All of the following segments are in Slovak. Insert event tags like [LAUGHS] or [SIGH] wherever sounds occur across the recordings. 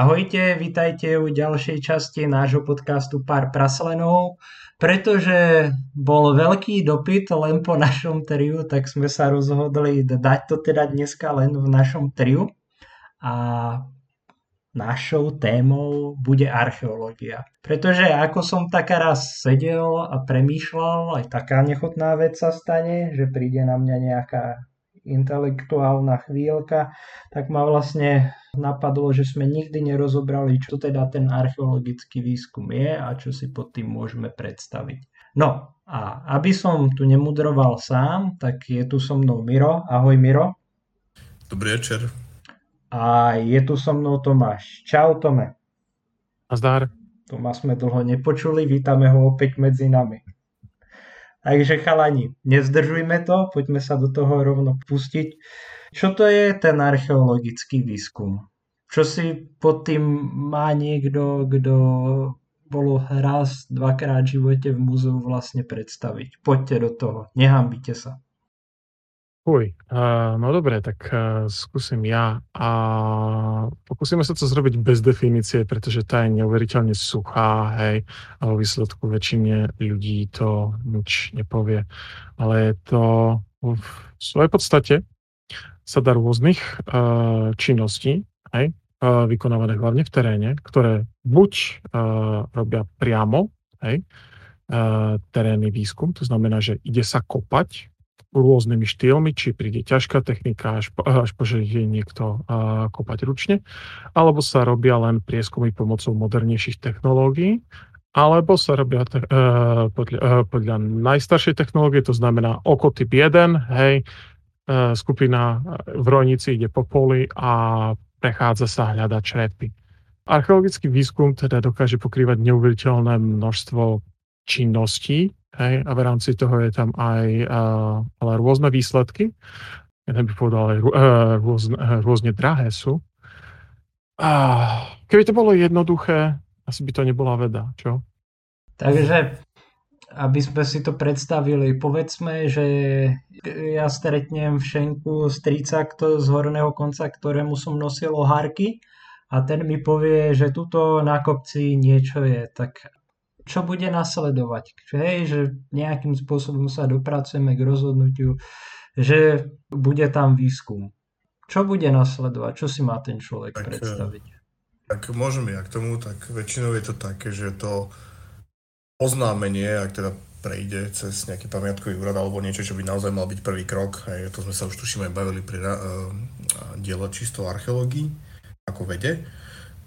Ahojte, vítajte u ďalšej časti nášho podcastu Pár praslenov. Pretože bol veľký dopyt len po našom triu, tak sme sa rozhodli dať to teda dneska len v našom triu. A našou témou bude archeológia. Pretože ako som taká raz sedel a premýšľal, aj taká nechutná vec sa stane, že príde na mňa nejaká intelektuálna chvíľka, tak ma vlastne napadlo, že sme nikdy nerozobrali, čo teda ten archeologický výskum je a čo si pod tým môžeme predstaviť. No a aby som tu nemudroval sám, tak je tu so mnou Miro. Ahoj Miro. Dobrý večer. A je tu so mnou Tomáš. Čau Tome. Nazdar. Toma sme dlho nepočuli, vítame ho opäť medzi nami. Takže chalani, nezdržujme to, poďme sa do toho rovno pustiť. Čo to je ten archeologický výskum? Čo si pod tým má niekto, kto bolo raz, dvakrát v živote v múzeu vlastne predstaviť? Poďte do toho, nehambite sa. Uj, uh, no dobre, tak uh, skúsim ja a pokúsime sa to zrobiť bez definície, pretože tá je neuveriteľne suchá, hej, a vo výsledku väčšine ľudí to nič nepovie. Ale je to v svojej podstate sa dá rôznych uh, činností, hej, uh, vykonávané hlavne v teréne, ktoré buď uh, robia priamo, hej, uh, terénny výskum, to znamená, že ide sa kopať rôznymi štýlmi, či príde ťažká technika, až po, až po že ide niekto uh, kopať ručne, alebo sa robia len prieskumy pomocou modernejších technológií, alebo sa robia te, uh, podľa, uh, podľa najstaršej technológie, to znamená oko typ 1, hej, uh, skupina v rojnici ide po poli a prechádza sa hľadať črepy. Archeologický výskum teda dokáže pokrývať neuveriteľné množstvo činností, Hej, a v rámci toho je tam aj uh, ale rôzne výsledky. Ja by povedal aj uh, rôzne, rôzne drahé sú. Uh, keby to bolo jednoduché, asi by to nebola veda, čo? Takže, aby sme si to predstavili, povedzme, že ja stretnem v šenku strica z horného konca, ktorému som nosil ohárky a ten mi povie, že tuto na kopci niečo je. Tak čo bude nasledovať. Hej, že nejakým spôsobom sa dopracujeme k rozhodnutiu, že bude tam výskum. Čo bude nasledovať? Čo si má ten človek tak, predstaviť? Tak môžem ja k tomu, tak väčšinou je to také, že to oznámenie, ak teda prejde cez nejaký pamiatkový úrad alebo niečo, čo by naozaj mal byť prvý krok, hej, to sme sa už tuším aj bavili pri uh, diele čisto archeológii, ako vede,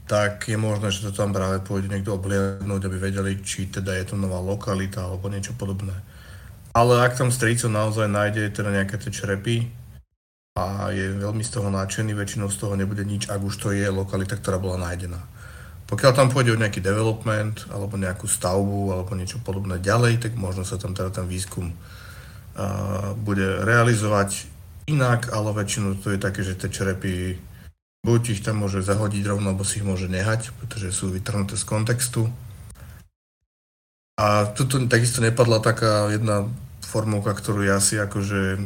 tak je možné, že to tam práve pôjde niekto obliadnúť, aby vedeli, či teda je to nová lokalita alebo niečo podobné. Ale ak tam strýco naozaj nájde teda nejaké tie črepy a je veľmi z toho nadšený, väčšinou z toho nebude nič, ak už to je lokalita, ktorá bola nájdená. Pokiaľ tam pôjde o nejaký development alebo nejakú stavbu alebo niečo podobné ďalej, tak možno sa tam teda ten výskum uh, bude realizovať inak, ale väčšinou to je také, že tie črepy Buď ich tam môže zahodiť rovno, alebo si ich môže nehať, pretože sú vytrhnuté z kontextu. A tuto takisto nepadla taká jedna formulka, ktorú ja si akože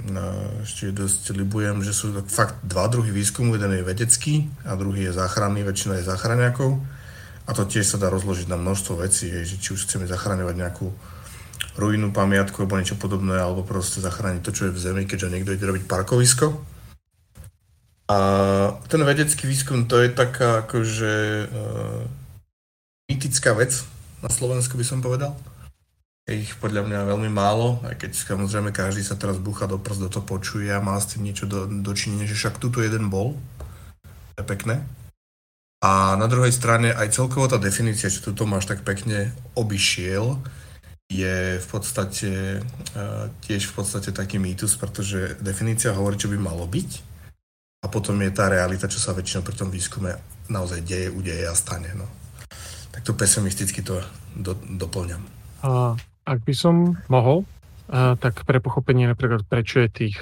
ešte dosť libujem, že sú fakt dva druhy výskumu. Jeden je vedecký a druhý je záchranný, väčšina je záchraňakov. A to tiež sa dá rozložiť na množstvo vecí, že či už chceme zachraňovať nejakú ruinu, pamiatku alebo niečo podobné, alebo proste zachrániť to, čo je v zemi, keďže niekto ide robiť parkovisko a ten vedecký výskum to je taká akože uh, mýtická vec na Slovensku by som povedal. Je ich podľa mňa veľmi málo, aj keď samozrejme každý sa teraz búcha do prst, do to počuje a má s tým niečo do, dočinenie, že však tuto jeden bol. To je pekné. A na druhej strane aj celkovo tá definícia, čo tu Tomáš tak pekne obišiel, je v podstate uh, tiež v podstate taký mýtus, pretože definícia hovorí, čo by malo byť a potom je tá realita, čo sa väčšinou pri tom výskume naozaj deje, udeje a stane. No. to pesimisticky to do, doplňam. A ak by som mohol, a, tak pre pochopenie napríklad, prečo je tých,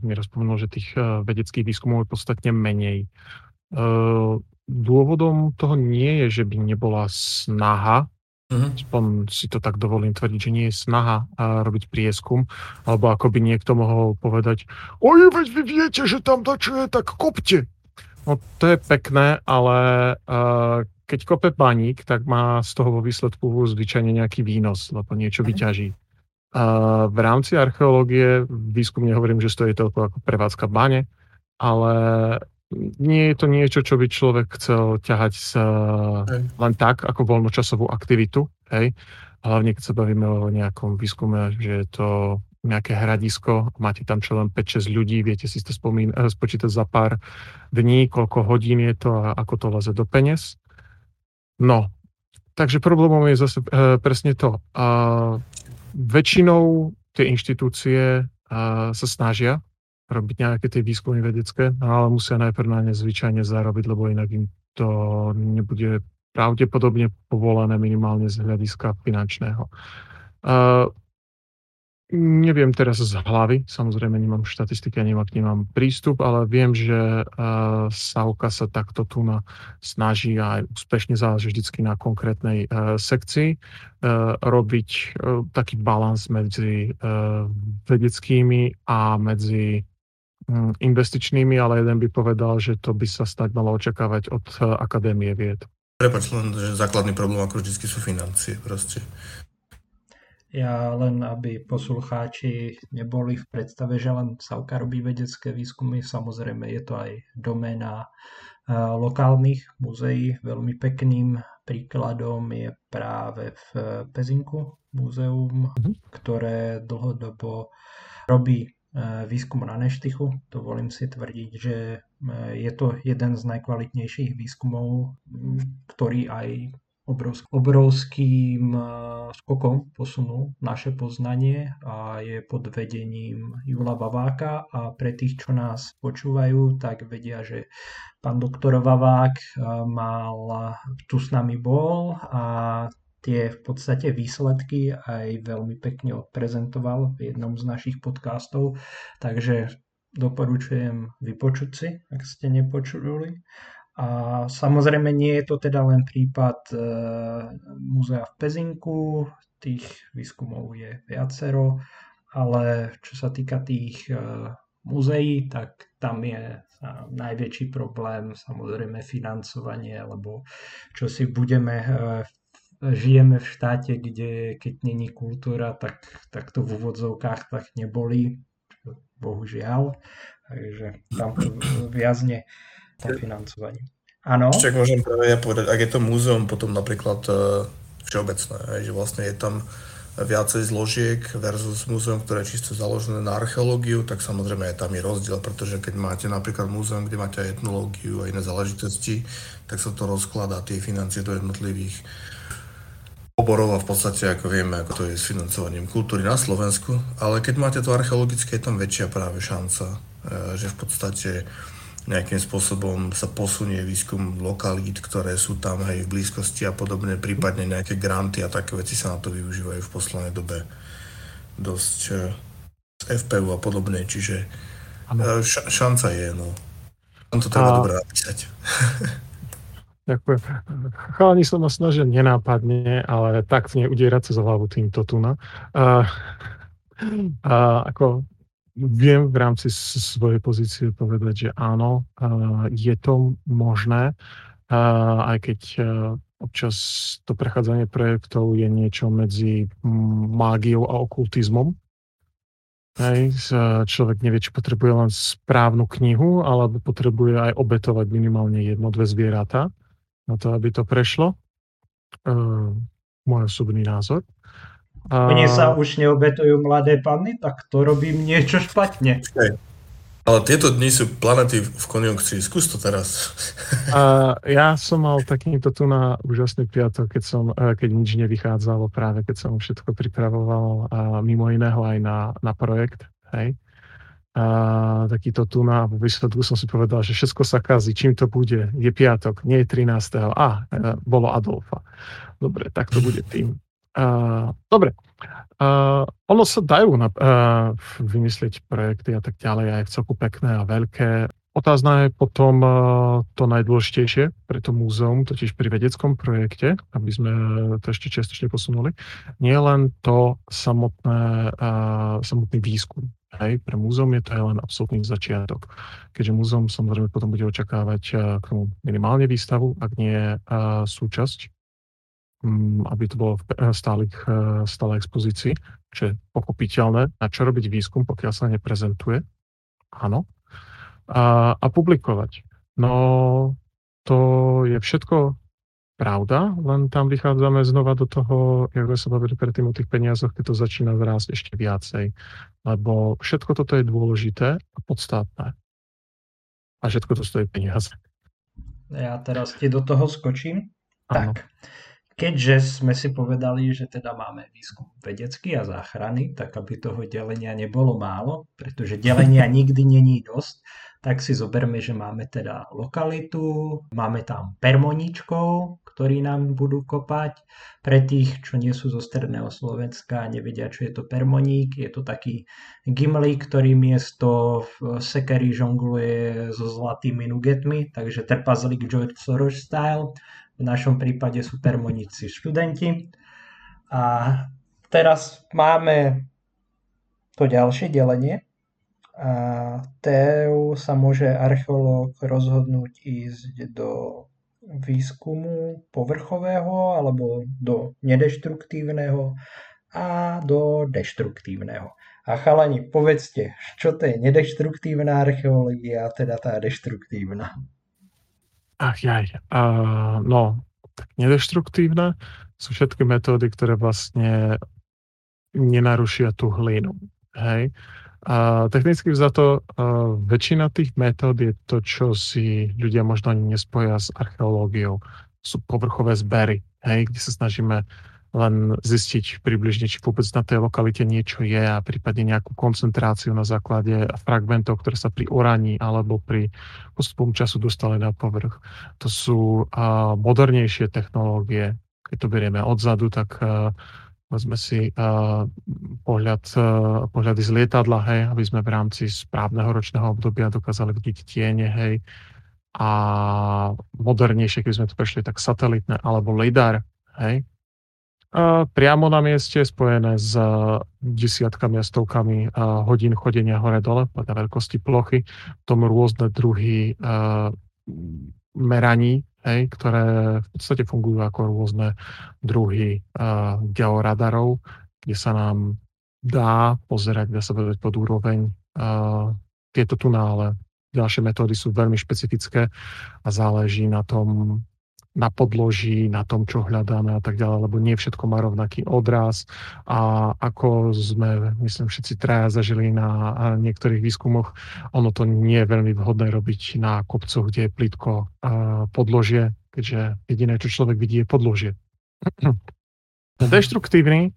mi rozpomenul, že tých vedeckých výskumov je podstatne menej. Uh, dôvodom toho nie je, že by nebola snaha Uh-huh. Si to tak dovolím tvrdiť, že nie je snaha a robiť prieskum, alebo ako by niekto mohol povedať, oj, veď vy viete, že tam dačo je, tak kopte. No to je pekné, ale uh, keď kope baník, tak má z toho vo výsledku zvyčajne nejaký výnos, lebo niečo mhm. vyťaží. Uh, v rámci archeológie výskum nehovorím, že stojí toľko ako prevádzka bane, ale nie je to niečo, čo by človek chcel ťahať sa len tak, ako voľnočasovú aktivitu. Hej. Hlavne keď sa bavíme o nejakom výskume, že je to nejaké hradisko, máte tam čo len 5-6 ľudí, viete si to spomín- eh, spočítať za pár dní, koľko hodín je to a ako to leze do peniaz. No, takže problémom je zase e, presne to. A väčšinou tie inštitúcie a, sa snažia robiť nejaké tie výskumy vedecké, ale musia najprv na ne zvyčajne zarobiť, lebo inak im to nebude pravdepodobne povolené minimálne z hľadiska finančného. Uh, Neviem teraz z hlavy, samozrejme nemám štatistiky a nemám k nemám prístup, ale viem, že uh, Sauka sa takto tu na, snaží aj úspešne záleží vždycky na konkrétnej uh, sekcii uh, robiť uh, taký balans medzi uh, vedeckými a medzi investičnými, ale jeden by povedal, že to by sa stať malo očakávať od uh, Akadémie vied. Prepač, len, že základný problém ako vždy sú financie proste. Ja len, aby poslucháči neboli v predstave, že len Savka robí vedecké výskumy. Samozrejme je to aj doména lokálnych muzeí. Veľmi pekným príkladom je práve v Pezinku múzeum, mhm. ktoré dlhodobo robí výskum na Neštychu. Dovolím si tvrdiť, že je to jeden z najkvalitnejších výskumov, ktorý aj obrovsk- obrovským eh, skokom posunul naše poznanie a je pod vedením Jula Baváka a pre tých, čo nás počúvajú, tak vedia, že pán doktor Vavák mal, tu s nami bol a tie v podstate výsledky aj veľmi pekne odprezentoval v jednom z našich podcastov, takže doporučujem vypočuť si, ak ste nepočuli. A samozrejme nie je to teda len prípad e, múzea v Pezinku, tých výskumov je viacero, ale čo sa týka tých e, múzeí, tak tam je najväčší problém samozrejme financovanie, lebo čo si budeme, e, žijeme v štáte, kde keď není kultúra, tak, tak to v úvodzovkách tak neboli, bohužiaľ. Takže tam to viazne tam financovaním. Áno. Ešte ak môžem práve ja povedať, ak je to múzeum potom napríklad uh, všeobecné, že vlastne je tam viacej zložiek versus múzeum, ktoré je čisto založené na archeológiu, tak samozrejme aj tam je rozdiel, pretože keď máte napríklad múzeum, kde máte aj etnológiu a iné záležitosti, tak sa to rozkladá tie financie do jednotlivých oborov a v podstate ako vieme, ako to je s financovaním kultúry na Slovensku, ale keď máte to archeologické, je tam väčšia práve šanca, eh, že v podstate nejakým spôsobom sa posunie výskum lokalít, ktoré sú tam hej, v blízkosti a podobne, prípadne nejaké granty a také veci sa na to využívajú v poslednej dobe dosť z eh, FPU a podobne, čiže eh, š- šanca je, no. On to treba a... dobre napísať. [LAUGHS] Ďakujem. Chalani sa ma snažia nenápadne, ale tak neudierať sa za hlavu týmto tu na. A, a ako viem v rámci svojej pozície povedať, že áno, je to možné, aj keď občas to prechádzanie projektov je niečo medzi mágiou a okultizmom. Hej, človek nevie, či potrebuje len správnu knihu, alebo potrebuje aj obetovať minimálne jedno, dve zvieratá na to, aby to prešlo. Uh, môj osobný názor. A... Oni sa už neobetujú mladé panny, tak to robím niečo špatne. Ale tieto dni sú planety v konjunkcii. Skús to teraz. [LAUGHS] A ja som mal takýto tu na úžasný piatok, keď, som, e, keď nič nevychádzalo, práve keď som všetko pripravoval a mimo iného aj na, na projekt. Hej. A takýto tu na výsledku som si povedal, že všetko sa kazí, čím to bude. Je piatok, nie je 13. A, e, bolo Adolfa. Dobre, tak to bude tým. Uh, dobre. Uh, ono sa dajú na, uh, vymyslieť projekty a tak ďalej, aj v celku pekné a veľké. Otázna je potom uh, to najdôležitejšie pre to múzeum, totiž pri vedeckom projekte, aby sme to ešte čiastočne posunuli, nie len to samotné, samotný výskum. Hej, pre múzeum je to aj len absolútny začiatok. Keďže múzeum samozrejme potom bude očakávať k tomu minimálne výstavu, ak nie súčasť, mm, aby to bolo v stálych, stálej expozícii, čo je pochopiteľné. A čo robiť výskum, pokiaľ sa neprezentuje? Áno. A, a publikovať. No, to je všetko pravda, len tam vychádzame znova do toho, jak sme sa bavili predtým o tých peniazoch, keď to začína zrásť ešte viacej. Lebo všetko toto je dôležité a podstatné. A všetko to stojí peniaze. Ja teraz ti do toho skočím. Ano. Tak, keďže sme si povedali, že teda máme výskum vedecký a záchrany, tak aby toho delenia nebolo málo, pretože delenia [LAUGHS] nikdy není dosť, tak si zoberme, že máme teda lokalitu, máme tam permoničkov, ktorí nám budú kopať. Pre tých, čo nie sú zo stredného Slovenska a nevedia, čo je to permoník, je to taký gimli, ktorý miesto v sekery žongluje so zlatými nugetmi, takže trpazlík George Soros style. V našom prípade sú permoníci študenti. A teraz máme to ďalšie delenie, a TEU sa môže archeológ rozhodnúť ísť do výskumu povrchového alebo do nedeštruktívneho a do deštruktívneho. A chalani, povedzte, čo to je nedeštruktívna archeológia teda tá deštruktívna? Ach jaj, uh, no, tak nedeštruktívne sú všetky metódy, ktoré vlastne nenarušia tú hlinu. Hej? A technicky to, uh, väčšina tých metód je to, čo si ľudia možno ani nespoja s archeológiou. Sú povrchové zbery, hej, kde sa snažíme len zistiť približne, či vôbec na tej lokalite niečo je a prípadne nejakú koncentráciu na základe fragmentov, ktoré sa pri oraní alebo pri postupom času dostali na povrch. To sú modernejšie technológie. Keď to berieme odzadu, tak povedzme si pohľad, pohľady z lietadla, hej, aby sme v rámci správneho ročného obdobia dokázali vidieť tiene, hej, a modernejšie, keď sme to prešli, tak satelitné alebo lidar, hej, priamo na mieste spojené s desiatkami a stovkami hodín chodenia hore-dole podľa veľkosti plochy, tom rôzne druhy meraní hej, ktoré v podstate fungujú ako rôzne druhy uh, georadarov, kde sa nám dá pozerať, dá sa povedať pod úroveň tieto tunále. Ďalšie metódy sú veľmi špecifické a záleží na tom, na podloží, na tom, čo hľadáme a tak ďalej, lebo nie všetko má rovnaký odraz a ako sme, myslím, všetci traja zažili na niektorých výskumoch, ono to nie je veľmi vhodné robiť na kopcoch, kde je plitko podložie, keďže jediné, čo človek vidí, je podložie. [CLEARS THROAT] Deštruktívny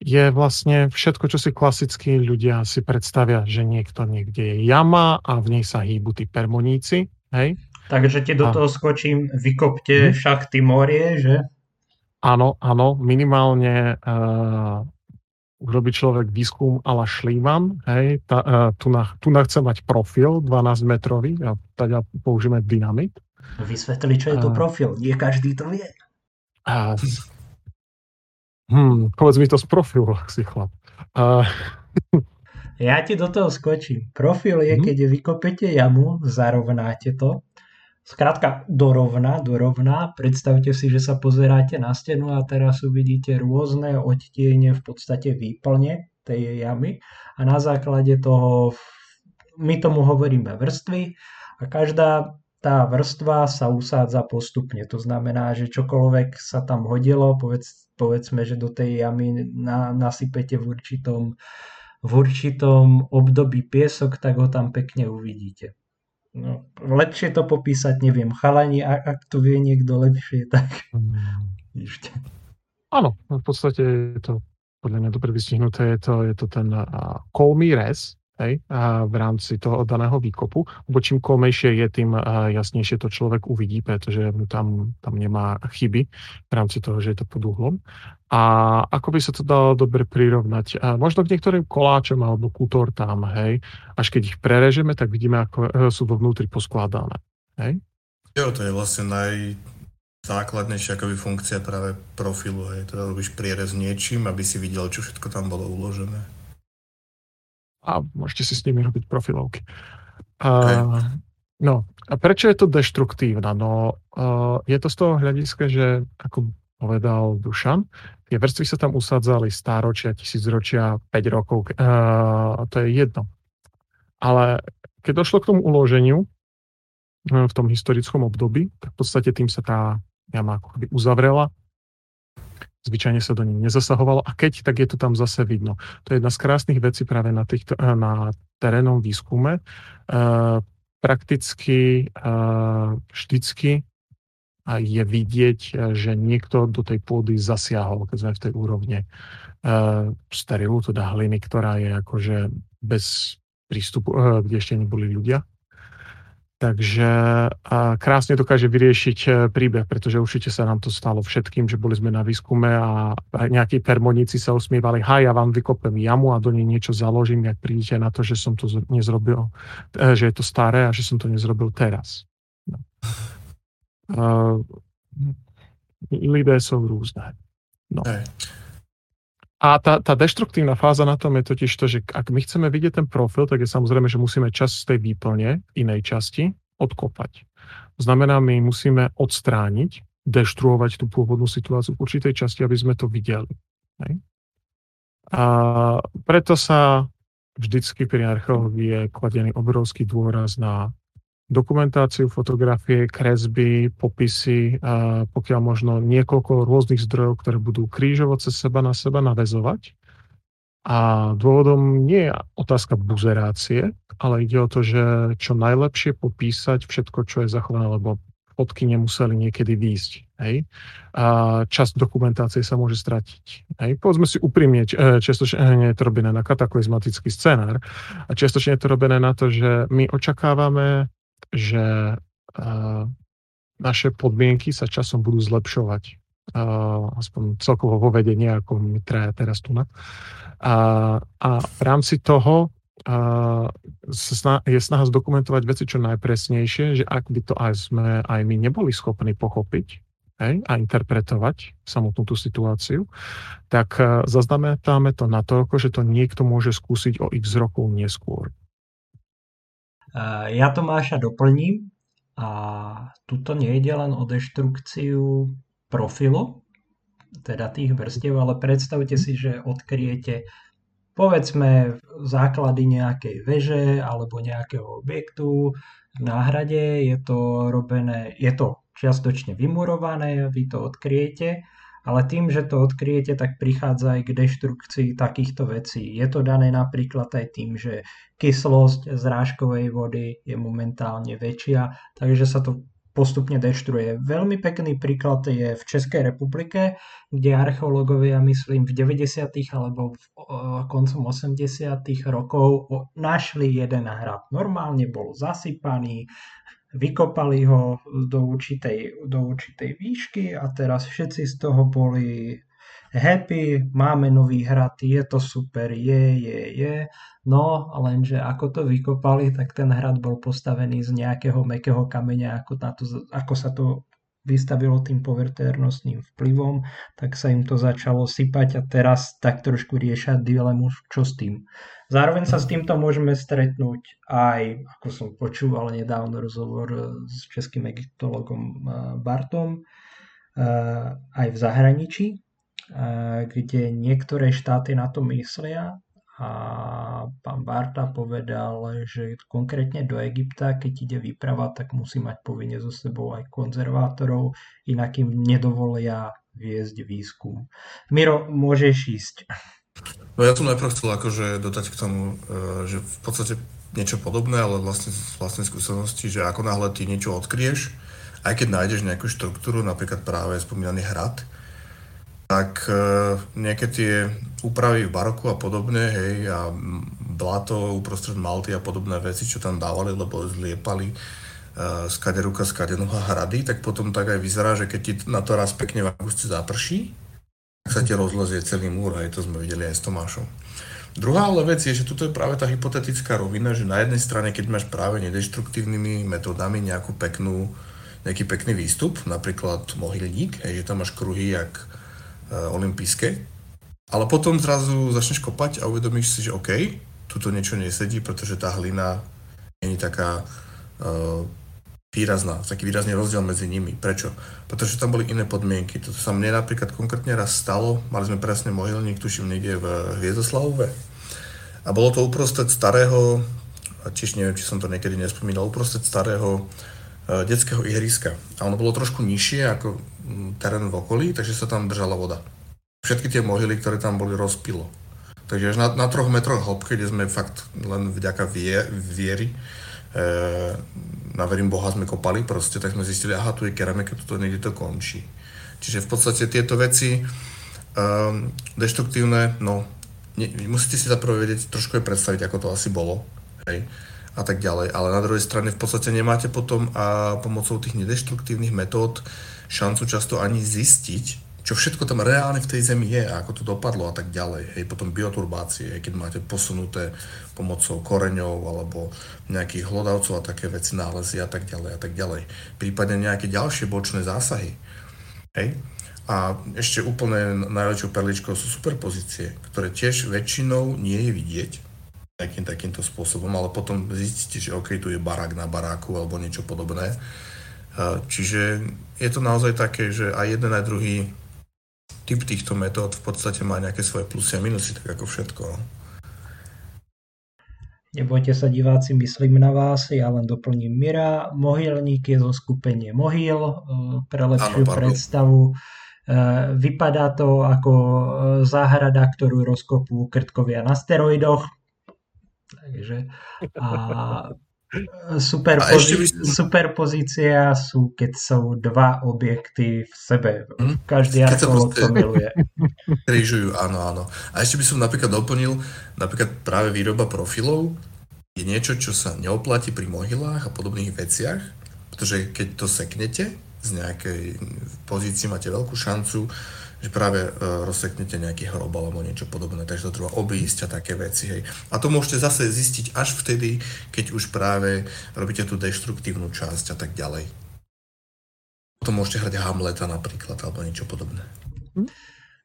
je vlastne všetko, čo si klasicky ľudia si predstavia, že niekto niekde je jama a v nej sa hýbu tí permoníci, hej? Takže ti do toho skočím, vykopte hmm. šachty morie, že? Áno, áno, minimálne uh, urobí človek výskum ala Schliemann, hej, tá, uh, tu, na, tu na chce mať profil 12 metrový a teda použijeme dynamit. Vysvetli, čo je to uh, profil, nie každý to vie. Uh, hm, povedz mi to z profilu, si chlap. Uh, ja ti do toho skočím. Profil je, hmm. keď vykopete jamu, zarovnáte to Skrátka dorovna, dorovna. Predstavte si, že sa pozeráte na stenu a teraz uvidíte rôzne odtiene v podstate výplne tej jamy a na základe toho my tomu hovoríme vrstvy a každá tá vrstva sa usádza postupne. To znamená, že čokoľvek sa tam hodilo, povedz, povedzme, že do tej jamy na, nasypete v určitom, v určitom období piesok, tak ho tam pekne uvidíte. No, lepšie to popísať neviem. Chalani, ak, to vie niekto lepšie, [LAUGHS] tak ešte. Áno, v podstate je to podľa mňa dobre vystihnuté, je to, je to ten uh, call me res, hej, a v rámci toho daného výkopu, lebo čím kolmejšie je, tým jasnejšie to človek uvidí, pretože tam, tam nemá chyby v rámci toho, že je to pod uhlom. A ako by sa to dalo dobre prirovnať? A možno k niektorým koláčom alebo ku tortám, hej. Až keď ich prerežeme, tak vidíme, ako e, sú vo vnútri poskladané. Hej? Jo, to je vlastne naj, základnejšia akoby funkcia práve profilu. Hej. Teda robíš prierez niečím, aby si videl, čo všetko tam bolo uložené. A môžete si s nimi robiť profilovky. Uh, no, a prečo je to deštruktívna? No, uh, je to z toho hľadiska, že ako povedal Dušan, tie vrstvy sa tam usádzali stáročia, tisícročia, 5 rokov, uh, to je jedno. Ale keď došlo k tomu uloženiu uh, v tom historickom období, tak v podstate tým sa tá jama ako uzavrela Zvyčajne sa do nej nezasahovalo a keď, tak je to tam zase vidno. To je jedna z krásnych vecí práve na, týchto, eh, na terénom výskume. Eh, prakticky eh, vždycky je vidieť, že niekto do tej pôdy zasiahol, keď sme v tej úrovne sterilu, teda hliny, ktorá je akože bez prístupu, kde ešte neboli ľudia. Takže krásne dokáže vyriešiť e, príbeh, pretože určite sa nám to stalo všetkým, že boli sme na výskume a nejakí permoníci sa usmievali, haj, ja vám vykopem jamu a do nej niečo založím, ak prídete na to, že som to nezrobil, e, že je to staré a že som to nezrobil teraz. No. Uh, lidé sú rôzne. No. A tá, tá deštruktívna fáza na tom je totiž to, že ak my chceme vidieť ten profil, tak je samozrejme, že musíme čas z tej výplne inej časti odkopať. Znamená, my musíme odstrániť, deštruovať tú pôvodnú situáciu v určitej časti, aby sme to videli. Hej? A preto sa vždycky pri archeológii je kladený obrovský dôraz na dokumentáciu, fotografie, kresby, popisy, a pokiaľ možno niekoľko rôznych zdrojov, ktoré budú krížovo cez seba na seba navezovať. A dôvodom nie je otázka buzerácie, ale ide o to, že čo najlepšie popísať všetko, čo je zachované, lebo fotky nemuseli niekedy výjsť. Hej? A časť dokumentácie sa môže stratiť. Hej? Povedzme si úprimne, e, čiastočne je to robené na kataklizmatický scenár a čiastočne je to robené na to, že my očakávame že uh, naše podmienky sa časom budú zlepšovať. Uh, aspoň celkovo vo vedení, ako my traja teraz tu na. A, a v rámci toho uh, je snaha zdokumentovať veci čo najpresnejšie, že ak by to aj sme aj my neboli schopní pochopiť a interpretovať samotnú tú situáciu, tak zaznamenáme to na to, že to niekto môže skúsiť o x rokov neskôr. Ja Tomáša doplním a tuto nejde len o deštrukciu profilu, teda tých vrstiev, ale predstavte si, že odkriete povedzme základy nejakej veže alebo nejakého objektu. V náhrade, je to robené, je to čiastočne vymurované, vy to odkriete ale tým, že to odkryjete, tak prichádza aj k deštrukcii takýchto vecí. Je to dané napríklad aj tým, že kyslosť zrážkovej vody je momentálne väčšia, takže sa to postupne deštruje. Veľmi pekný príklad je v Českej republike, kde archeológovia, myslím, v 90. alebo v, koncom 80. rokov našli jeden hrad. Normálne bol zasypaný, vykopali ho do určitej, do určitej výšky a teraz všetci z toho boli happy, máme nový hrad, je to super, je, je, je. No, lenže ako to vykopali, tak ten hrad bol postavený z nejakého mekého kameňa, ako, na to, ako sa to vystavilo tým povertérnostným vplyvom, tak sa im to začalo sypať a teraz tak trošku riešať dilemu, čo s tým. Zároveň sa s týmto môžeme stretnúť aj, ako som počúval nedávno rozhovor s českým egyptologom eh, Bartom, eh, aj v zahraničí, eh, kde niektoré štáty na to myslia a pán Barta povedal, že konkrétne do Egypta, keď ide výprava, tak musí mať povinne so sebou aj konzervátorov, inak im nedovolia viesť výskum. Miro, môžeš ísť. No ja som najprv chcel akože dodať k tomu, e, že v podstate niečo podobné, ale vlastne z vlastnej skúsenosti, že ako náhle ty niečo odkrieš, aj keď nájdeš nejakú štruktúru, napríklad práve spomínaný hrad, tak e, nejaké tie úpravy v baroku a podobne, hej, a blato uprostred Malty a podobné veci, čo tam dávali, lebo zliepali uh, skade ruka, skade noha hrady, tak potom tak aj vyzerá, že keď ti na to raz pekne v auguste zaprší, tak sa ti rozlezie celý múr, aj to sme videli aj s Tomášom. Druhá ale vec je, že tuto je práve tá hypotetická rovina, že na jednej strane, keď máš práve nedeštruktívnymi metodami nejakú peknú, nejaký pekný výstup, napríklad mohylník, hej, že tam máš kruhy jak Eh, olympijské. Ale potom zrazu začneš kopať a uvedomíš si, že OK, tuto niečo nesedí, pretože tá hlina je taká uh, výrazná, taký výrazný rozdiel medzi nimi. Prečo? Pretože tam boli iné podmienky. Toto sa mne napríklad konkrétne raz stalo, mali sme presne mohylník, tuším niekde v Hviezdoslavove. A bolo to uprostred starého, tiež neviem, či som to niekedy nespomínal, uprostred starého uh, detského ihriska. A ono bolo trošku nižšie ako terén v okolí, takže sa tam držala voda. Všetky tie mohyly, ktoré tam boli, rozpilo. Takže až na, na troch metroch hĺbke, kde sme fakt len vďaka vie, viery, e, na verím Boha sme kopali proste, tak sme zistili, aha, tu je keramika, tu niekde to končí. Čiže v podstate tieto veci e, deštruktívne, no, ne, musíte si zaprvé vedieť, trošku je predstaviť, ako to asi bolo, hej, a tak ďalej. Ale na druhej strane v podstate nemáte potom a pomocou tých nedeštruktívnych metód šancu často ani zistiť, čo všetko tam reálne v tej zemi je a ako to dopadlo a tak ďalej. Hej, potom bioturbácie, keď máte posunuté pomocou koreňov alebo nejakých hlodavcov a také veci, nálezy a tak ďalej a tak ďalej. Prípadne nejaké ďalšie bočné zásahy. Hej. A ešte úplne najväčšou perličkou sú superpozície, ktoré tiež väčšinou nie je vidieť takým takýmto spôsobom, ale potom zistíte, že OK, tu je barák na baráku alebo niečo podobné. Čiže je to naozaj také, že aj jeden aj druhý typ týchto metód v podstate má nejaké svoje plusy a minusy, tak ako všetko. No. Nebojte sa diváci, myslím na vás, ja len doplním Mira. Mohylník je zo skupenie Mohyl, e, pre lepšiu ano, predstavu. E, vypadá to ako e, záhrada, ktorú rozkopú krtkovia na steroidoch. Takže a Super, pozi- by... super pozícia sú, keď sú dva objekty v sebe. Hmm? Každý archeológ to miluje. Križujú, [LAUGHS] áno, áno. A ešte by som napríklad doplnil, napríklad práve výroba profilov je niečo, čo sa neoplatí pri mohylách a podobných veciach, pretože keď to seknete z nejakej pozícii, máte veľkú šancu, že práve e, rozseknete nejaký hrob alebo niečo podobné, takže to treba obísť a také veci. Hej. A to môžete zase zistiť až vtedy, keď už práve robíte tú deštruktívnu časť a tak ďalej. Potom môžete hrať Hamleta napríklad alebo niečo podobné.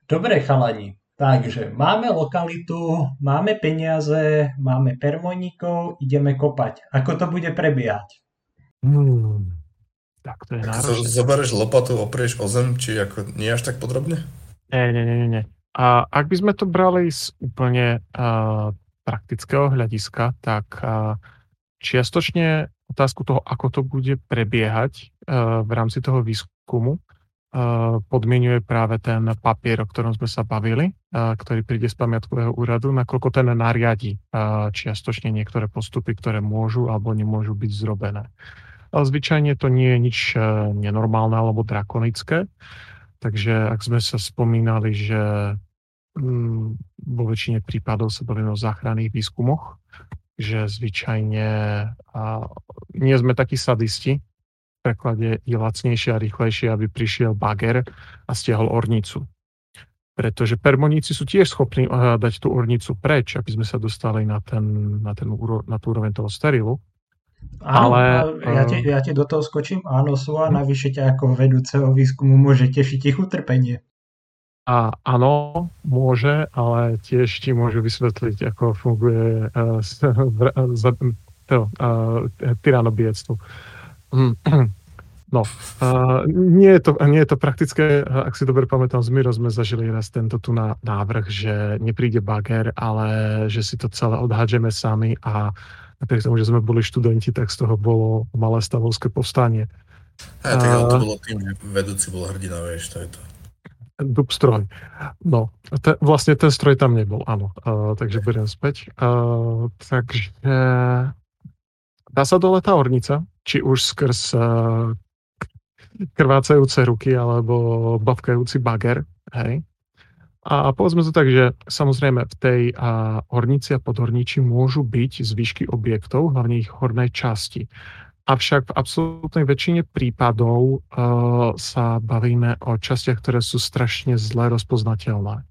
Dobre chalani, takže máme lokalitu, máme peniaze, máme permoníkov, ideme kopať. Ako to bude prebiehať? Hmm. Tak to je náročné. Zoberieš lopatu, oprieš o zem, či ako nie až tak podrobne? Nie, nie, nie, nie. A ak by sme to brali z úplne uh, praktického hľadiska, tak uh, čiastočne otázku toho, ako to bude prebiehať uh, v rámci toho výskumu, uh, podmienuje práve ten papier, o ktorom sme sa bavili, uh, ktorý príde z pamiatkového úradu, nakoľko ten nariadi čiastočne niektoré postupy, ktoré môžu alebo nemôžu byť zrobené. Zvyčajne to nie je nič e, nenormálne alebo drakonické. Takže ak sme sa spomínali, že mm, vo väčšine prípadov sa bavíme o záchranných výskumoch, že zvyčajne nie sme takí sadisti, v preklade je lacnejšie a rýchlejšie, aby prišiel bager a stiahol ornicu. Pretože permoníci sú tiež schopní uh, dať tú ornicu preč, aby sme sa dostali na, ten, na, ten, na tú úroveň toho sterilu. Áno, ale, ja, ti, ja ti do toho skočím. Áno, sú a navyše ťa ako vedúceho výskumu môže tešiť ich utrpenie. A áno, môže, ale tiež ti môžu vysvetliť, ako funguje uh, to, uh, tyranobiectvo. [CLEARS THROAT] No, uh, nie, je to, nie je to praktické, ak si dobre pamätám, z Miro sme zažili raz tento tu na návrh, že nepríde bager, ale že si to celé odhádžeme sami a napriek tomu, že sme boli študenti, tak z toho bolo malé stavovské povstanie. A, tak ale to bolo tým, že vedúci bol hrdina, vieš, to je to. Dub stroj. No, te, vlastne ten stroj tam nebol, áno. Uh, takže beriem späť. Uh, takže dá sa dole tá ornica, či už skrz uh, krvácajúce ruky alebo bavkajúci bager, hej. A povedzme to tak, že samozrejme v tej a, hornici a podhorniči môžu byť zvyšky objektov, hlavne ich hornej časti. Avšak v absolútnej väčšine prípadov uh, sa bavíme o častiach, ktoré sú strašne zle rozpoznateľné.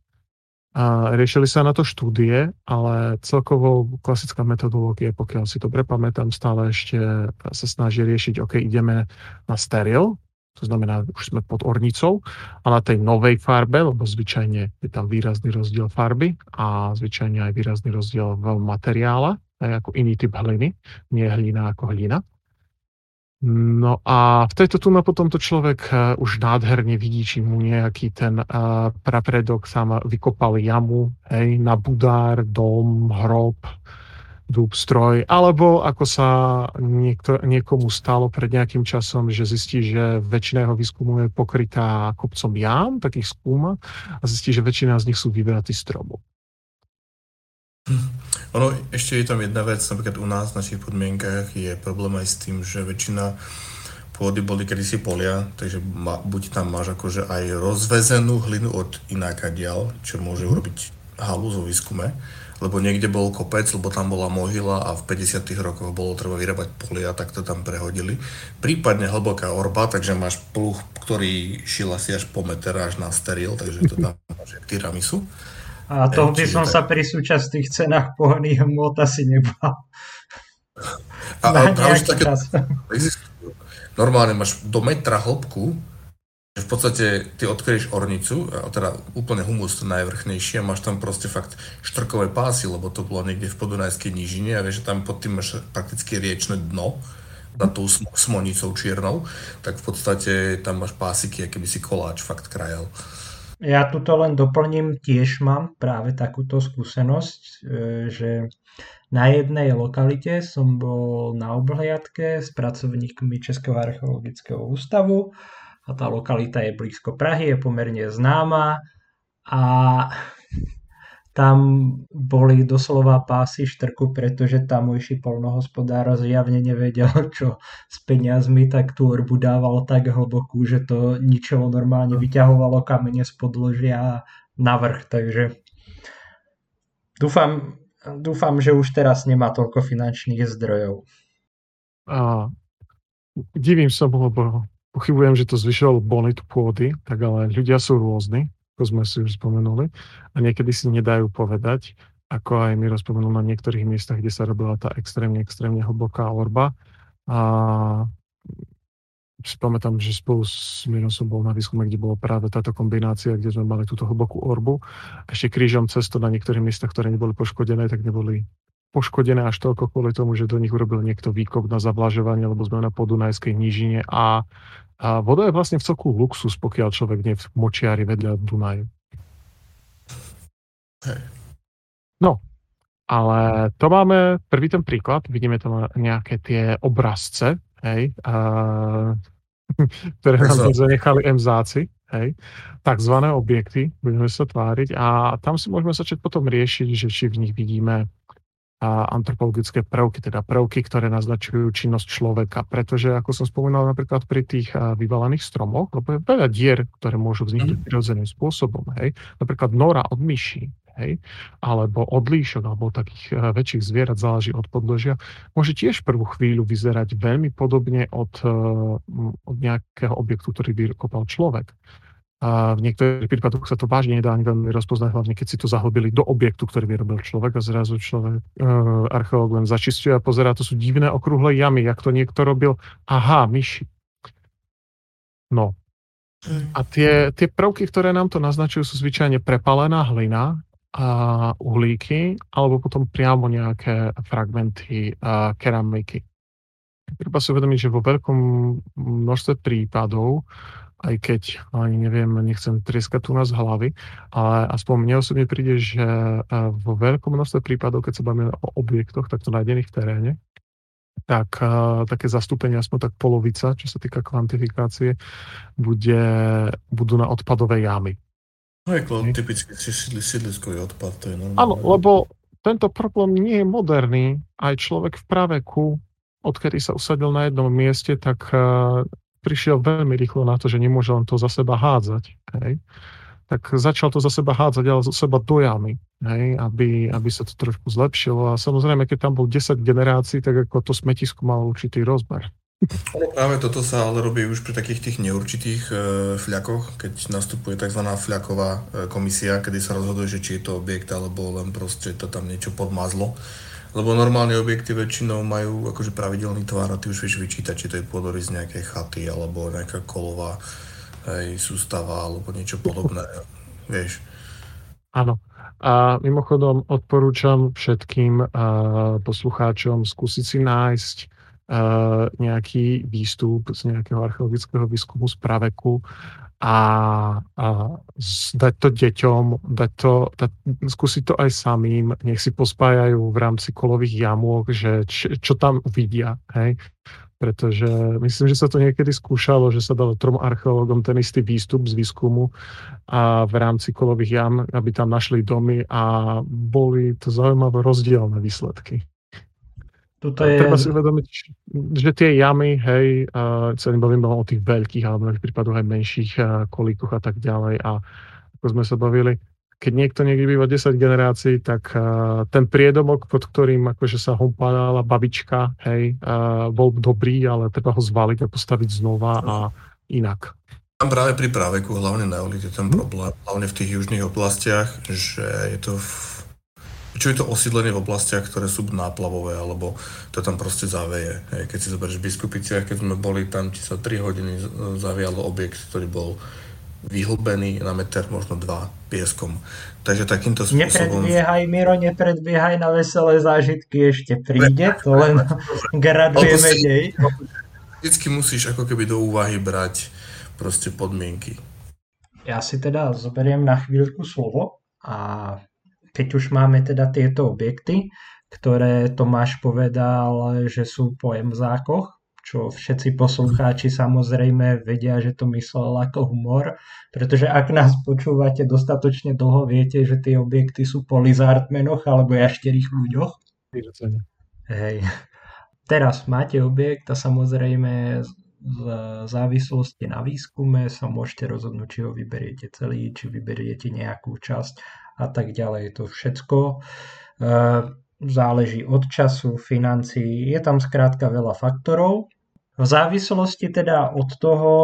Uh, riešili sa na to štúdie, ale celkovo klasická metodológia, pokiaľ si dobre pamätám, stále ešte sa snaží riešiť, OK, ideme na steril, to znamená, už sme pod ornicou a na tej novej farbe, lebo zvyčajne je tam výrazný rozdiel farby a zvyčajne aj výrazný rozdiel v materiále, aj ako iný typ hliny, nie hlina ako hlina. No a v tejto tu potom to človek eh, už nádherne vidí, či mu nejaký ten uh, prapredok sám vykopal jamu, hej, na budár, dom, hrob, dúb, stroj, alebo ako sa niekto, niekomu stalo pred nejakým časom, že zistí, že väčšina jeho výskumu je pokrytá kopcom jam, takých skúma, a zistí, že väčšina z nich sú vybratí stromov. Ono, ešte je tam jedna vec, napríklad u nás v našich podmienkach je problém aj s tým, že väčšina pôdy boli kedysi polia, takže ma, buď tam máš akože aj rozvezenú hlinu od ináka dial, čo môže mhm. urobiť halu zo výskume, lebo niekde bol kopec, lebo tam bola mohyla a v 50 rokoch bolo treba vyrábať polia, tak to tam prehodili. Prípadne hlboká orba, takže máš pluh, ktorý šil asi až po meter až na steril, takže to tam [LAUGHS] máš jak tiramisu. A toho by som tak... sa pri súčasných cenách pohonných hmot asi nebal. A, a práve, že také existujú. Normálne máš do metra hĺbku, v podstate ty odkryješ ornicu, teda úplne humus to najvrchnejšie a máš tam proste fakt štrkové pásy, lebo to bolo niekde v podunajskej nížine a vieš, že tam pod tým máš prakticky riečne dno za tou smonicou čiernou, tak v podstate tam máš pásiky, keby si koláč fakt krajal. Ja tuto len doplním, tiež mám práve takúto skúsenosť, e, že na jednej lokalite som bol na obhliadke s pracovníkmi Českého archeologického ústavu a tá lokalita je blízko Prahy, je pomerne známa a [LAUGHS] tam boli doslova pásy štrku, pretože tamojší polnohospodár zjavne nevedel, [LAUGHS] čo s peniazmi, tak tú orbu dával tak hlbokú, že to ničovo normálne vyťahovalo kamene z podložia na vrch. Takže dúfam, dúfam, že už teraz nemá toľko finančných zdrojov. A divím sa, lebo pochybujem, že to zvyšovalo bonitu pôdy, tak ale ľudia sú rôzni ako sme si už spomenuli. A niekedy si nedajú povedať, ako aj mi rozpomenul na niektorých miestach, kde sa robila tá extrémne, extrémne hlboká orba. A si pamätám, že spolu s Minosom bol na výskume, kde bolo práve táto kombinácia, kde sme mali túto hlbokú orbu. Ešte krížom cesto na niektorých miestach, ktoré neboli poškodené, tak neboli poškodené až toľko kvôli tomu, že do nich urobil niekto výkop na zavlažovanie, lebo sme na podunajskej nížine a a voda je vlastne v celku luxus, pokiaľ človek nie v močiari vedľa Dunaju. No, ale to máme prvý ten príklad, vidíme tam nejaké tie obrazce, hej, a, [LAUGHS] ktoré nám zanechali emzáci, hej, takzvané objekty, budeme sa tváriť. A tam si môžeme začať potom riešiť, že či v nich vidíme antropologické prvky, teda prvky, ktoré naznačujú činnosť človeka. Pretože, ako som spomínal napríklad pri tých vyvalených stromoch, lebo je veľa dier, ktoré môžu vzniknúť mm. prirodzeným spôsobom. Hej. Napríklad nora od myší, hej, alebo od líšok, alebo takých väčších zvierat, záleží od podložia, môže tiež prvú chvíľu vyzerať veľmi podobne od, od nejakého objektu, ktorý vykopal človek. A v niektorých prípadoch sa to vážne nedá ani veľmi rozpoznať, hlavne keď si to zahlbili do objektu, ktorý vyrobil človek a zrazu človek, uh, archeológ len začistuje a pozerá, to sú divné okrúhle jamy, jak to niekto robil. Aha, myši. No. A tie, tie prvky, ktoré nám to naznačujú, sú zvyčajne prepalená hlina a uhlíky, alebo potom priamo nejaké fragmenty uh, keramiky. Treba si uvedomiť, že vo veľkom množstve prípadov aj keď ani neviem, nechcem trieskať tu nás hlavy, ale aspoň mne osobne príde, že e, vo veľkom množstve prípadov, keď sa bavíme o objektoch takto nájdených v teréne, tak uh, také zastúpenie, aspoň tak polovica, čo sa týka kvantifikácie, bude, budú na odpadové jamy. No je to typicky sídliskový odpad, to je normálne. Áno, lebo tento problém nie je moderný. Aj človek v praveku, odkedy sa usadil na jednom mieste, tak uh, prišiel veľmi rýchlo na to, že nemôže len to za seba hádzať. Hej. Tak začal to za seba hádzať, ale za seba dojami, hej, aby, aby sa to trošku zlepšilo. A samozrejme, keď tam bol 10 generácií, tak ako to smetisko malo určitý rozmer. Ono práve toto sa ale robí už pri takých tých neurčitých e, fľakoch, keď nastupuje tzv. fľaková e, komisia, kedy sa rozhoduje, že či je to objekt alebo len proste to tam niečo podmazlo Lebo normálne objekty väčšinou majú akože pravidelný tvar a ty už vieš vyčítať, či to je pôdorys nejakej chaty alebo nejaká kolová hej, sústava alebo niečo podobné. Vieš. Áno. A mimochodom odporúčam všetkým uh, poslucháčom skúsiť si nájsť uh, nejaký výstup z nejakého archeologického výskumu z praveku a, a dať to deťom, dať to, dať, skúsiť to aj samým, nech si pospájajú v rámci kolových jamôk, že č, čo tam uvidia, hej. Pretože myslím, že sa to niekedy skúšalo, že sa dalo trom archeológom ten istý výstup z výskumu a v rámci kolových jam, aby tam našli domy a boli to zaujímavé rozdielne výsledky. Tuto je... Treba si uvedomiť, že tie jamy, hej, uh, sa nebavíme o tých veľkých, alebo v prípadoch aj menších uh, kolíkoch a tak ďalej. A ako sme sa bavili, keď niekto niekde býva 10 generácií, tak uh, ten priedomok, pod ktorým akože sa hompala babička, hej, uh, bol dobrý, ale treba ho zvaliť a postaviť znova a inak. Tam práve pri práveku, hlavne na je ten problém, hlavne v tých južných oblastiach, že je to v čo je to osídlenie v oblastiach, ktoré sú náplavové, alebo to tam proste zaveje. Hej, keď si zoberieš v Biskupiciach, keď sme boli tam, ti sa 3 hodiny zavialo objekt, ktorý bol vyhlbený na meter, možno dva pieskom. Takže takýmto spôsobom... Nepredbiehaj, Miro, nepredbiehaj na veselé zážitky, ešte príde, to len gradujeme nej. Vždycky musíš ako keby do úvahy brať proste podmienky. Ja si teda zoberiem na chvíľku slovo a keď už máme teda tieto objekty, ktoré Tomáš povedal, že sú po emzákoch, čo všetci poslucháči samozrejme vedia, že to myslel ako humor, pretože ak nás počúvate dostatočne dlho, viete, že tie objekty sú po lizardmenoch alebo jašterých ľuďoch. Hej. Teraz máte objekt a samozrejme v závislosti na výskume sa môžete rozhodnúť, či ho vyberiete celý, či vyberiete nejakú časť a tak ďalej. To všetko e, záleží od času, financií, je tam skrátka veľa faktorov. V závislosti teda od toho,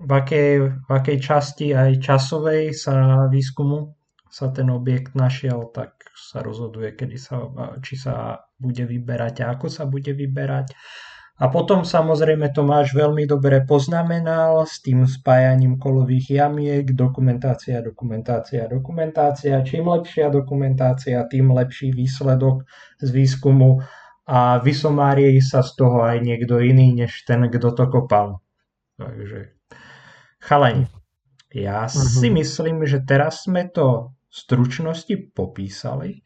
v akej, v akej časti aj časovej sa výskumu sa ten objekt našiel, tak sa rozhoduje, kedy sa, či sa bude vyberať a ako sa bude vyberať. A potom samozrejme to máš veľmi dobre poznamenal s tým spájaním kolových jamiek, dokumentácia, dokumentácia, dokumentácia. Čím lepšia dokumentácia, tým lepší výsledok z výskumu a vysomárie sa z toho aj niekto iný, než ten, kto to kopal. Takže chalani, ja uh-huh. si myslím, že teraz sme to v stručnosti popísali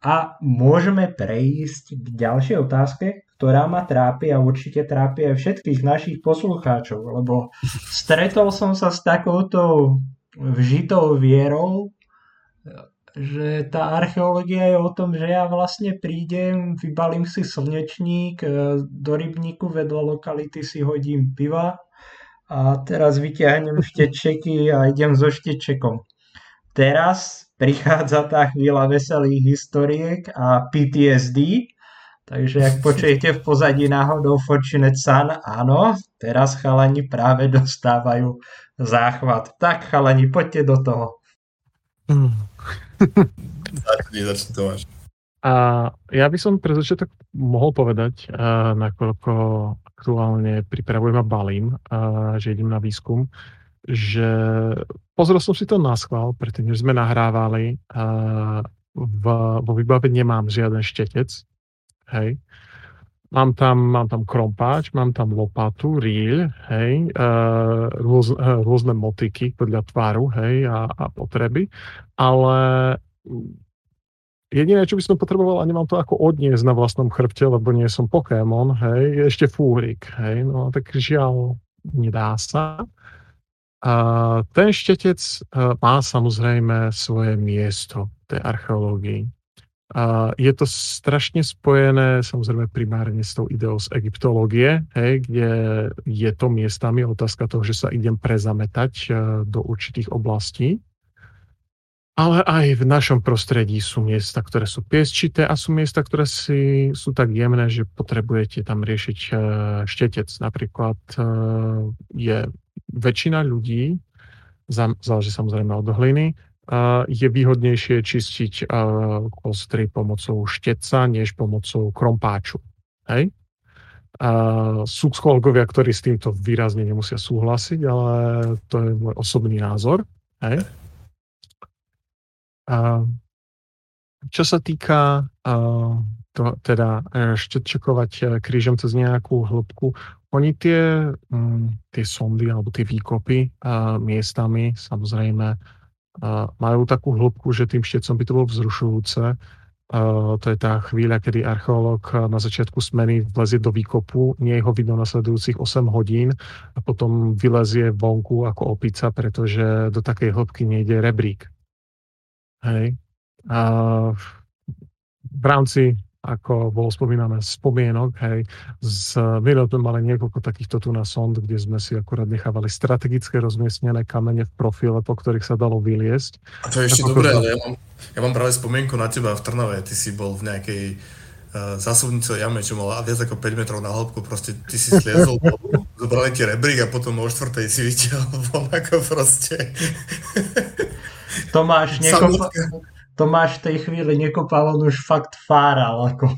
a môžeme prejsť k ďalšej otázke, ktorá ma trápi a určite trápi aj všetkých našich poslucháčov, lebo stretol som sa s takouto vžitou vierou, že tá archeológia je o tom, že ja vlastne prídem, vybalím si slnečník, e, do rybníku vedľa lokality si hodím piva a teraz vyťahnem štečeky a idem so štečekom. Teraz prichádza tá chvíľa veselých historiek a PTSD, Takže ak počujete v pozadí náhodou Fortunate Sun, áno, teraz chalani práve dostávajú záchvat. Tak chalani, poďte do toho. Začni, začni Tomáš. A ja by som pre začiatok mohol povedať, uh, nakoľko aktuálne pripravujem a balím, uh, že idem na výskum, že pozrel som si to na schvál, predtým, než sme nahrávali. Uh, v, vo vybavení nemám žiaden štetec, hej. Mám tam, mám tam krompáč, mám tam lopatu, rýľ, hej, uh, rôz, uh, rôzne motiky podľa tvaru, hej, a, a potreby, ale jediné, čo by som potreboval, a nemám to ako odniesť na vlastnom chrbte, lebo nie som Pokémon, hej, je ešte fúrik, hej, no tak žiaľ, nedá sa. A ten štetec uh, má samozrejme svoje miesto v tej archeológii. A je to strašne spojené samozrejme primárne s tou ideou z egyptológie, hej, kde je to miestami otázka toho, že sa idem prezametať e, do určitých oblastí. Ale aj v našom prostredí sú miesta, ktoré sú piesčité a sú miesta, ktoré si, sú tak jemné, že potrebujete tam riešiť e, štetec. Napríklad e, je väčšina ľudí, záleží samozrejme od hliny, je výhodnejšie čistiť kostry pomocou šteca, než pomocou krompáču. Hej? Sú psychológovia, ktorí s týmto výrazne nemusia súhlasiť, ale to je môj osobný názor. Hej? Čo sa týka to, teda e, štetčekovať e, krížom cez nejakú hĺbku, oni tie, um, tie sondy alebo tie výkopy miestami samozrejme majú takú hĺbku, že tým štecom by to bolo vzrušujúce. To je tá chvíľa, kedy archeológ na začiatku smeny vlezie do výkopu, nie je ho vidno nasledujúcich 8 hodín a potom vylezie vonku ako opica, pretože do takej hĺbky nejde rebrík. Hej. A v rámci ako bolo spomínané, spomienok, hej, z, minul sme mali niekoľko takýchto tu na sond, kde sme si akurát nechávali strategické rozmiestnené kamene v profile, po ktorých sa dalo vyliesť. A to je ešte dobré, ale ja mám, ja mám práve spomienku na teba v Trnave, ty si bol v nejakej uh, zásobnicovej jame, čo mala viac ako 5 metrov na hĺbku, proste ty si sliezol, [LAUGHS] zobrali ti rebrík a potom o štvrtej si [LAUGHS] vytiahol von ako proste. Tomáš, niekoľko, Tomáš v tej chvíli nekopal, on už fakt fáral. Ako.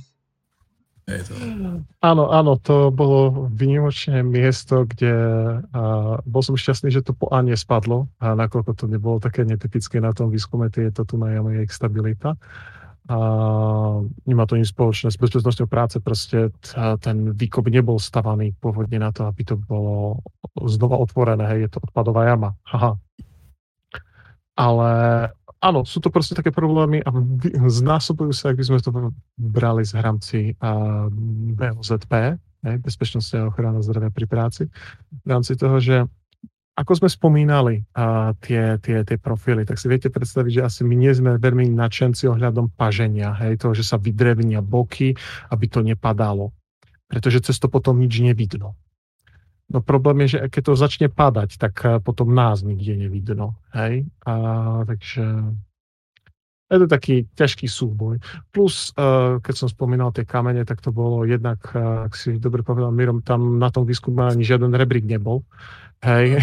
Áno, áno, to bolo vynimočné miesto, kde a, bol som šťastný, že to po A nespadlo, a nakoľko to nebolo také netypické na tom výskume, je to tu na jame stabilita. A nemá to nič spoločné s bezpečnosťou práce, proste ten výkop nebol stavaný pôvodne na to, aby to bolo znova otvorené, hej, je to odpadová jama. Haha. Ale áno, sú to proste také problémy a znásobujú sa, ak by sme to brali z hramci a BOZP, Bezpečnosť a ochrana zdravia pri práci, v rámci toho, že ako sme spomínali a tie, tie, tie profily, tak si viete predstaviť, že asi my nie sme veľmi nadšenci ohľadom paženia, hej, toho, že sa vydrevnia boky, aby to nepadalo. Pretože cez to potom nič nevidno. No problém je, že keď to začne padať, tak eh, potom nás nikde nevidno. Hej? A, takže je to taký ťažký súboj. Plus, uh, keď som spomínal tie kamene, tak to bolo jednak, uh, ak si dobre povedal Mirom, tam na tom výskume ani žiaden rebrík nebol. Hej. [LAUGHS]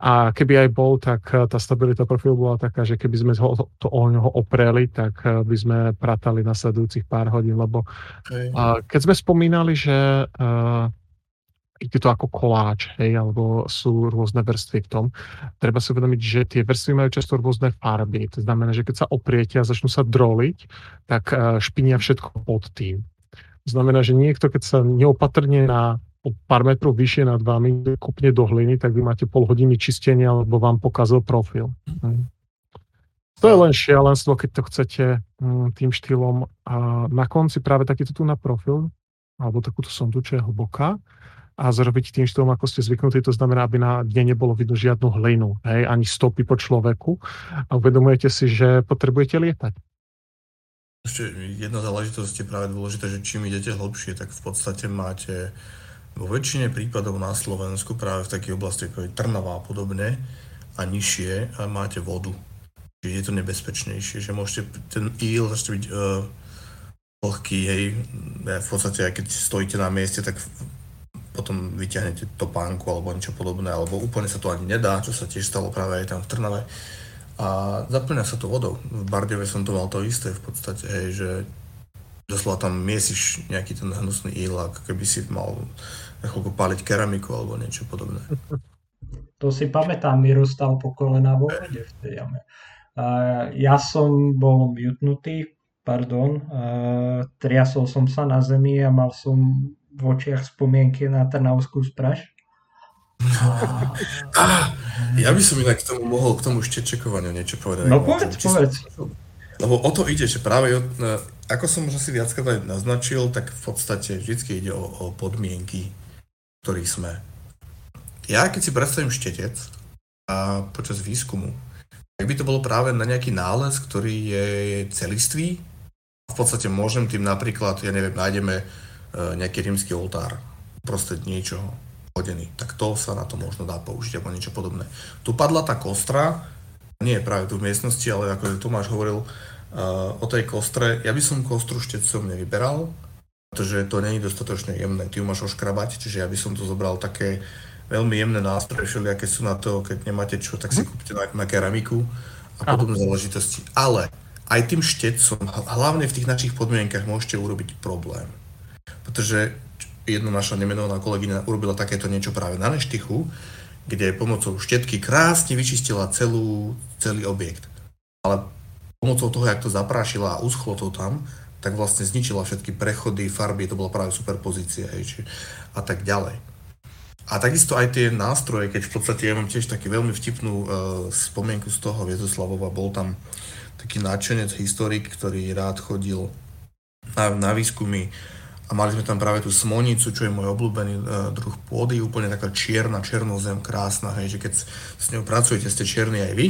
A keby aj bol, tak tá stabilita profilu bola taká, že keby sme ho, to o neho opreli, tak by sme pratali nasledujúcich pár hodín, lebo okay. keď sme spomínali, že ide to ako koláč, hej, alebo sú rôzne vrstvy v tom. Treba si uvedomiť, že tie vrstvy majú často rôzne farby. To znamená, že keď sa opriete a začnú sa droliť, tak eh, špinia všetko pod tým. To znamená, že niekto, keď sa neopatrne na o pár metrov vyššie nad vami kopne do hliny, tak vy máte pol hodiny čistenia, alebo vám pokazil profil. To je len šialenstvo, keď to chcete hm, tým štýlom. A na konci práve takýto tu na profil, alebo takúto sondu, čo je hlboká, a zrobiť tým štýlom, ako ste zvyknutí, to znamená, aby na dne nebolo vidno žiadnu hlinu, hej, ani stopy po človeku a uvedomujete si, že potrebujete lietať. Ešte jedna záležitosť je práve dôležité, že čím idete hlbšie, tak v podstate máte vo väčšine prípadov na Slovensku práve v takých oblasti ako je Trnava a podobne a nižšie a máte vodu. Čiže je to nebezpečnejšie, že môžete ten íl začne byť uh, vlhký, hej, v podstate keď stojíte na mieste, tak potom vyťahnete topánku alebo niečo podobné, alebo úplne sa to ani nedá, čo sa tiež stalo práve aj tam v Trnave. A zaplňa sa to vodou. V Bardeve som to mal to isté v podstate, hej, že doslova tam miesiš nejaký ten hnusný íl, ako keby si mal na chvíľku páliť keramiku alebo niečo podobné. To si pamätám, Miro stal po kolena vo vode v tej jame. Ja som bol mutnutý, pardon, triasol som sa na zemi a mal som v očiach spomienky na Trnavskú spraž. Ah, ja by som inak k tomu mohol, k tomu štečekovaniu niečo povedať. No povedz, povedz. Lebo o to ide, že práve, ako som už asi viackrát aj naznačil, tak v podstate vždy ide o, o podmienky, ktorých sme. Ja keď si predstavím štetec a počas výskumu, tak by to bolo práve na nejaký nález, ktorý je celistvý. V podstate môžem tým napríklad, ja neviem, nájdeme nejaký rímsky oltár, prostred niečoho hodený, tak to sa na to možno dá použiť alebo niečo podobné. Tu padla tá kostra, nie je práve tu v miestnosti, ale ako Tomáš hovoril uh, o tej kostre, ja by som kostru štecom nevyberal, pretože to není dostatočne jemné, ty ju máš oškrabať, čiže ja by som to zobral také veľmi jemné nástroje, všelijaké sú na to, keď nemáte čo, tak si mhm. kúpte na, na keramiku a podobné záležitosti. Ale aj tým štecom, hlavne v tých našich podmienkach, môžete urobiť problém. Pretože jedna naša nemenovaná kolegyňa urobila takéto niečo práve na Neštichu, kde pomocou štetky krásne vyčistila celú, celý objekt. Ale pomocou toho, jak to zaprášila a uschlo to tam, tak vlastne zničila všetky prechody, farby, to bola práve superpozícia či, a tak ďalej. A takisto aj tie nástroje, keď v podstate ja mám tiež taký veľmi vtipnú uh, spomienku z toho Viezoslavova, bol tam taký náčenec, historik, ktorý rád chodil na, na výskumy a mali sme tam práve tú smonicu, čo je môj obľúbený uh, druh pôdy, úplne taká čierna, černozem, krásna, hej, že keď s ňou pracujete, ste čierni aj vy,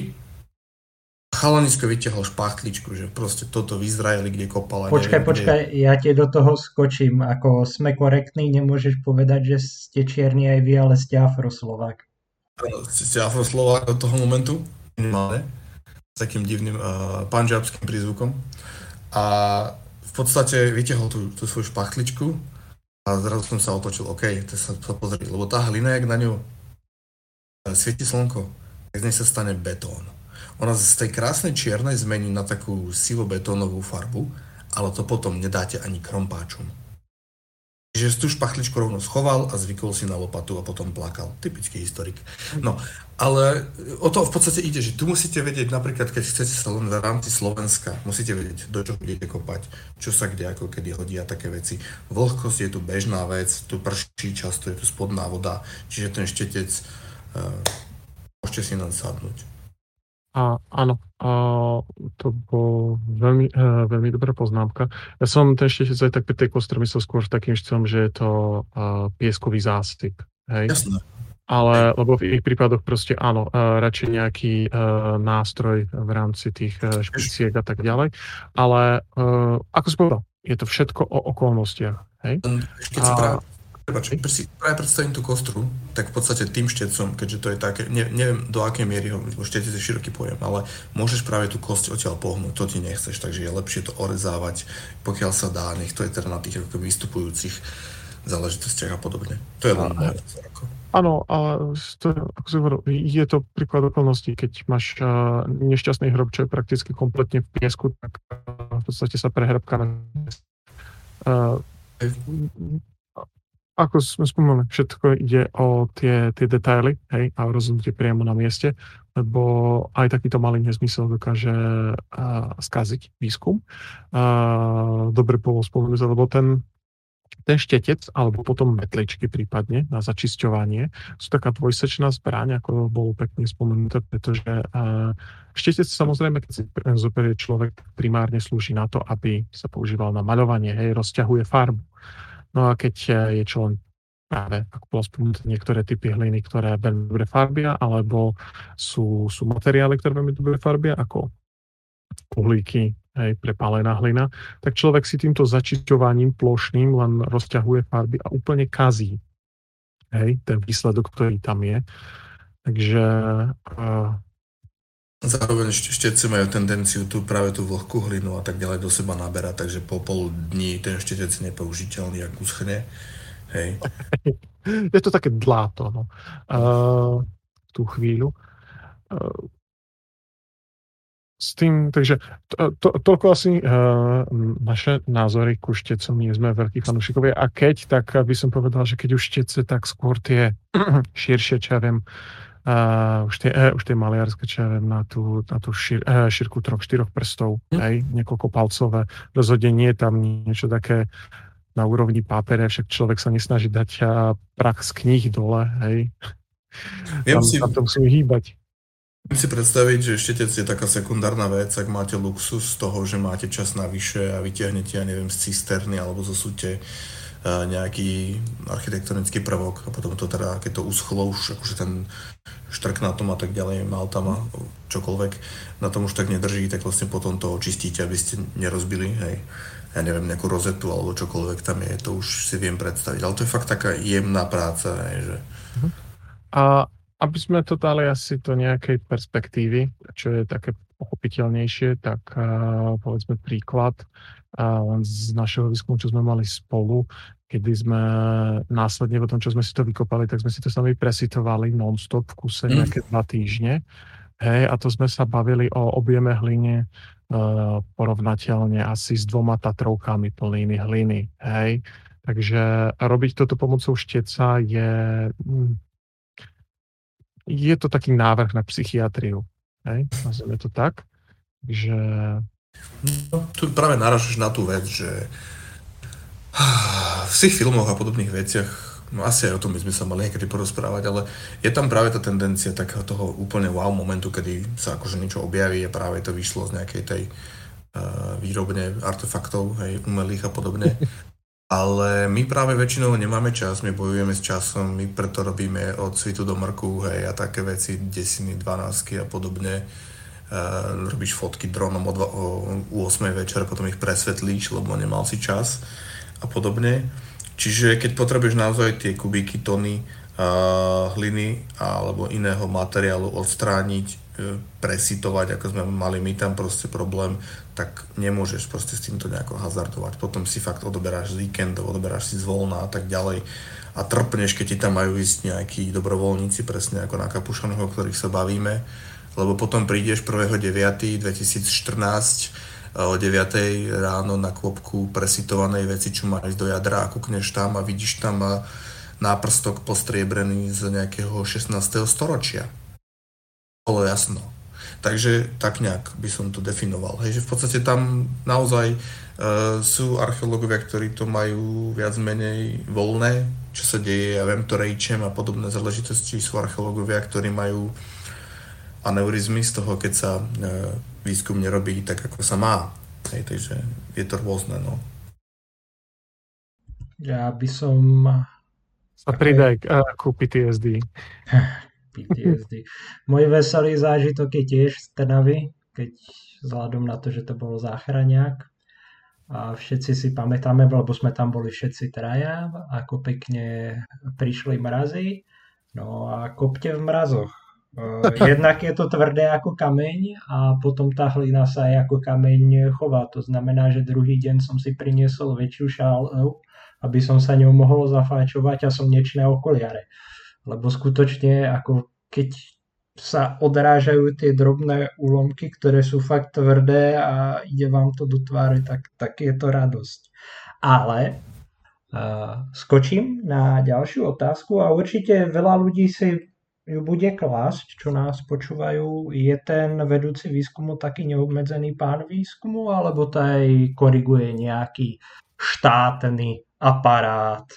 Chalanisko vyťahol špachtličku, že proste toto v Izraeli, kde kopala. Počkaj, neviem, počkaj, kde... ja ti do toho skočím. Ako sme korektní, nemôžeš povedať, že ste čierni aj vy, ale ste afroslovák. Ste afroslovák do toho momentu, minimálne, s takým divným uh, panžabským prízvukom. A v podstate vyťahol tú, tú svoju špachtličku a zrazu som sa otočil, OK, to sa, sa pozrieť, lebo tá hlina, jak na ňu eh, svieti slnko, tak z nej sa stane betón ona z tej krásnej čiernej zmení na takú sivo-betónovú farbu, ale to potom nedáte ani krompáčom. Čiže tú špachličku rovno schoval a zvykol si na lopatu a potom plakal. Typický historik. No, ale o to v podstate ide, že tu musíte vedieť, napríklad keď chcete sa len v rámci Slovenska, musíte vedieť, do čoho budete kopať, čo sa kde ako kedy hodí a také veci. Vlhkosť je tu bežná vec, tu prší často, je tu spodná voda, čiže ten štetec uh, môžete si nám sadnúť. A áno, a to bolo veľmi, uh, veľmi dobrá poznámka. Ja som ten aj tak pri tej kostre myslel skôr takým štýlom, že je to uh, pieskový zástyp. Hej? Jasné. Ale, lebo v ich prípadoch proste áno, uh, radšej nejaký uh, nástroj v rámci tých uh, špeciek a tak ďalej. Ale uh, ako si povedal, je to všetko o okolnostiach. Hej? Keď a, Prepač, práve predstavím tú kostru, tak v podstate tým štecom, keďže to je také, ne, neviem do akej miery lebo štec je široký pojem, ale môžeš práve tú kosť odtiaľ pohnúť, to ti nechceš, takže je lepšie to orezávať, pokiaľ sa dá, nech to je teda na tých ako vystupujúcich záležitostiach a podobne. To je len moje Áno, ale to, ako si hovoril, je to príklad okolností, keď máš uh, nešťastný hrob, čo je prakticky kompletne v piesku, tak uh, v podstate sa prehrabka na uh, ako sme spomenuli, všetko ide o tie, tie detaily hej, a rozhodnutie priamo na mieste, lebo aj takýto malý nezmysel dokáže uh, skaziť výskum. Uh, dobre bolo spomenúť, lebo ten, ten štetec, alebo potom metličky prípadne na začisťovanie, sú taká dvojsečná zbraň, ako bolo pekne spomenuté, pretože štetec samozrejme, keď si zoberie človek, primárne slúži na to, aby sa používal na maľovanie, hej, rozťahuje farbu. No a keď e, je čo práve, ako bolo spomenuté, niektoré typy hliny, ktoré veľmi dobre farbia, alebo sú, sú materiály, ktoré veľmi dobre farbia, ako uhlíky, hej, prepálená hlina, tak človek si týmto začisťovaním plošným len rozťahuje farby a úplne kazí hej, ten výsledok, ktorý tam je. Takže uh, Zároveň štetce majú tendenciu tu práve tú vlhkú hlinu a tak ďalej do seba naberať, takže po pol dní ten štetec je nepoužiteľný, ak uschne. Hej. [LAUGHS] Je to také dláto, no. Uh, tú chvíľu. Uh, s tým, takže to, to, toľko asi uh, naše názory ku štecom, nie sme veľkí fanúšikovia. A keď, tak by som povedal, že keď už štece, tak skôr tie [CLEARS THROAT] širšie, čo ja viem, už, tie, uh, už tie maliarské, čo ja viem, na tú, na tú šir, uh, šírku troch, štyroch prstov, mm. hej, niekoľko palcové. Rozhodne nie je tam niečo také na úrovni pápere, však človek sa nesnaží dať uh, prach z kníh dole, hej. Viem tam, si, tam to musíme hýbať. Viem si predstaviť, že štetec je taká sekundárna vec, ak máte luxus z toho, že máte čas navyše a vytiahnete, ja neviem, z cisterny alebo zo sute nejaký architektonický prvok. A potom to teda, keď to uschlo už akože ten štrk na tom a tak ďalej, mal tam a čokoľvek, na tom už tak nedrží, tak vlastne potom to očistíte, aby ste nerozbili, hej, ja neviem, nejakú rozetu alebo čokoľvek tam je, to už si viem predstaviť, ale to je fakt taká jemná práca, hej, že... Mhm. A aby sme to dali asi do nejakej perspektívy, čo je také pochopiteľnejšie, tak uh, povedzme príklad z našeho výskumu, čo sme mali spolu, kedy sme následne po tom, čo sme si to vykopali, tak sme si to sami presitovali non-stop v kuse mm. nejaké dva týždne. Hej, a to sme sa bavili o objeme hline uh, porovnateľne asi s dvoma tatrovkami plnými hliny. Hej. Takže robiť toto pomocou šteca je, hm, je to taký návrh na psychiatriu. Hej, nazveme to tak. Takže... No, tu práve naražaš na tú vec, že v tých filmoch a podobných veciach No asi aj o tom by sme sa mali niekedy porozprávať, ale je tam práve tá tendencia takého toho úplne wow momentu, kedy sa akože niečo objaví a práve to vyšlo z nejakej tej uh, výrobne artefaktov, hej, umelých a podobne. [LAUGHS] Ale my práve väčšinou nemáme čas, my bojujeme s časom, my preto robíme od svitu do mrku, hej, a také veci, desiny, dvanásky a podobne. Uh, robíš fotky dronom o, dva, o, o 8 večer, potom ich presvetlíš, lebo nemal si čas a podobne. Čiže keď potrebuješ naozaj tie kubíky, tony uh, hliny alebo iného materiálu odstrániť, uh, presitovať, ako sme mali my tam proste problém, tak nemôžeš proste s týmto nejako hazardovať. Potom si fakt odoberáš z víkendov, odoberáš si z voľna a tak ďalej a trpneš, keď ti tam majú ísť nejakí dobrovoľníci, presne ako na Kapušanoch, o ktorých sa bavíme, lebo potom prídeš 1.9.2014 o 9 ráno na klopku presitovanej veci, čo má ísť do jadra a kúkneš tam a vidíš tam náprstok postriebrený z nejakého 16. storočia. Bolo jasno. Takže tak nejak by som to definoval. Hej, že v podstate tam naozaj e, sú archeológovia, ktorí to majú viac menej voľné, čo sa deje, ja viem to rejčem a podobné záležitosti sú archeológovia, ktorí majú aneurizmy z toho, keď sa e, výskum nerobí tak, ako sa má. Hej, takže je to rôzne, no. Ja by som... Sa pridaj k, ku PTSD. [LAUGHS] PTSD. Môj veselý zážitok je tiež z Trnavy, keď vzhľadom na to, že to bol záchraňák a všetci si pamätáme, lebo sme tam boli všetci traja, ako pekne prišli mrazy. No a kopte v mrazoch. Eh, jednak je to tvrdé ako kameň a potom tá hlina sa aj ako kameň chová. To znamená, že druhý deň som si priniesol väčšiu šálu, aby som sa ňou mohol zafáčovať a som niečné okuliare. Lebo skutočne ako keď sa odrážajú tie drobné úlomky, ktoré sú fakt tvrdé a ide vám to do tváre, tak, tak je to radosť. Ale uh, skočím na ďalšiu otázku a určite veľa ľudí si ju bude klásť, čo nás počúvajú, je ten vedúci výskumu taký neobmedzený pán výskumu, alebo to aj koriguje nejaký štátny aparát?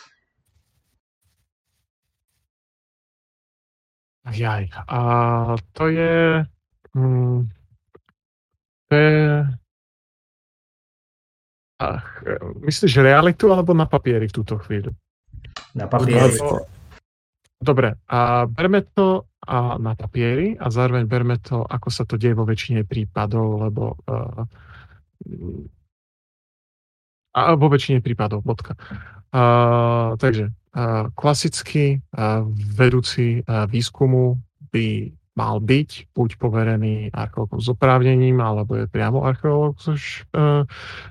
Jaj, a to je... Hmm, to je... Ach, myslíš realitu alebo na papieri v túto chvíľu? Na papieri. Dobre, a berme to a na papieri a zároveň berme to, ako sa to deje vo väčšine prípadov, lebo uh, a vo väčšine prípadov, bodka. Uh, takže uh, klasicky uh, vedúci uh, výskumu by mal byť buď poverený archeológom s oprávnením, alebo je priamo archeológ s, uh,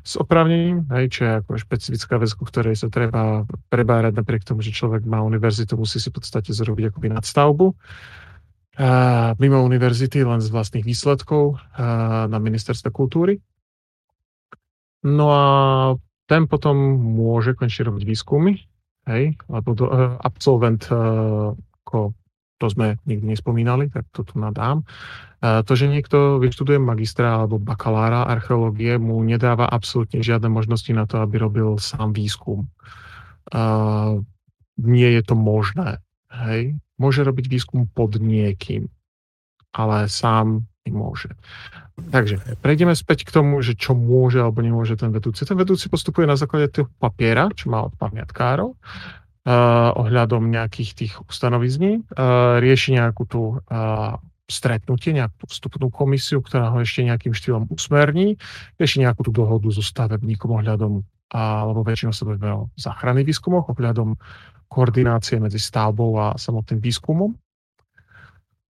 s oprávnením, hej, čo je ako špecifická vec, ku ktorej sa treba prebárať napriek tomu, že človek má univerzitu, musí si v podstate zrobiť akoby nadstavbu. Uh, mimo univerzity len z vlastných výsledkov uh, na ministerstve kultúry. No a ten potom môže končne robiť výskumy, hej, lebo do, uh, absolvent uh, ako to sme nikdy nespomínali, tak to tu nadám. To, že niekto vyštuduje magistra alebo bakalára archeológie, mu nedáva absolútne žiadne možnosti na to, aby robil sám výskum. Nie je to možné. Hej? Môže robiť výskum pod niekým, ale sám nemôže. Takže prejdeme späť k tomu, že čo môže alebo nemôže ten vedúci. Ten vedúci postupuje na základe toho papiera, čo má od pamiatkárov ohľadom nejakých tých ustanovizní, uh, rieši nejakú tú uh, stretnutie, nejakú tú vstupnú komisiu, ktorá ho ešte nejakým štýlom usmerní, rieši nejakú tú dohodu so stavebníkom ohľadom, alebo väčšinou sa bavíme o záchranných výskumoch, ohľadom koordinácie medzi stavbou a samotným výskumom.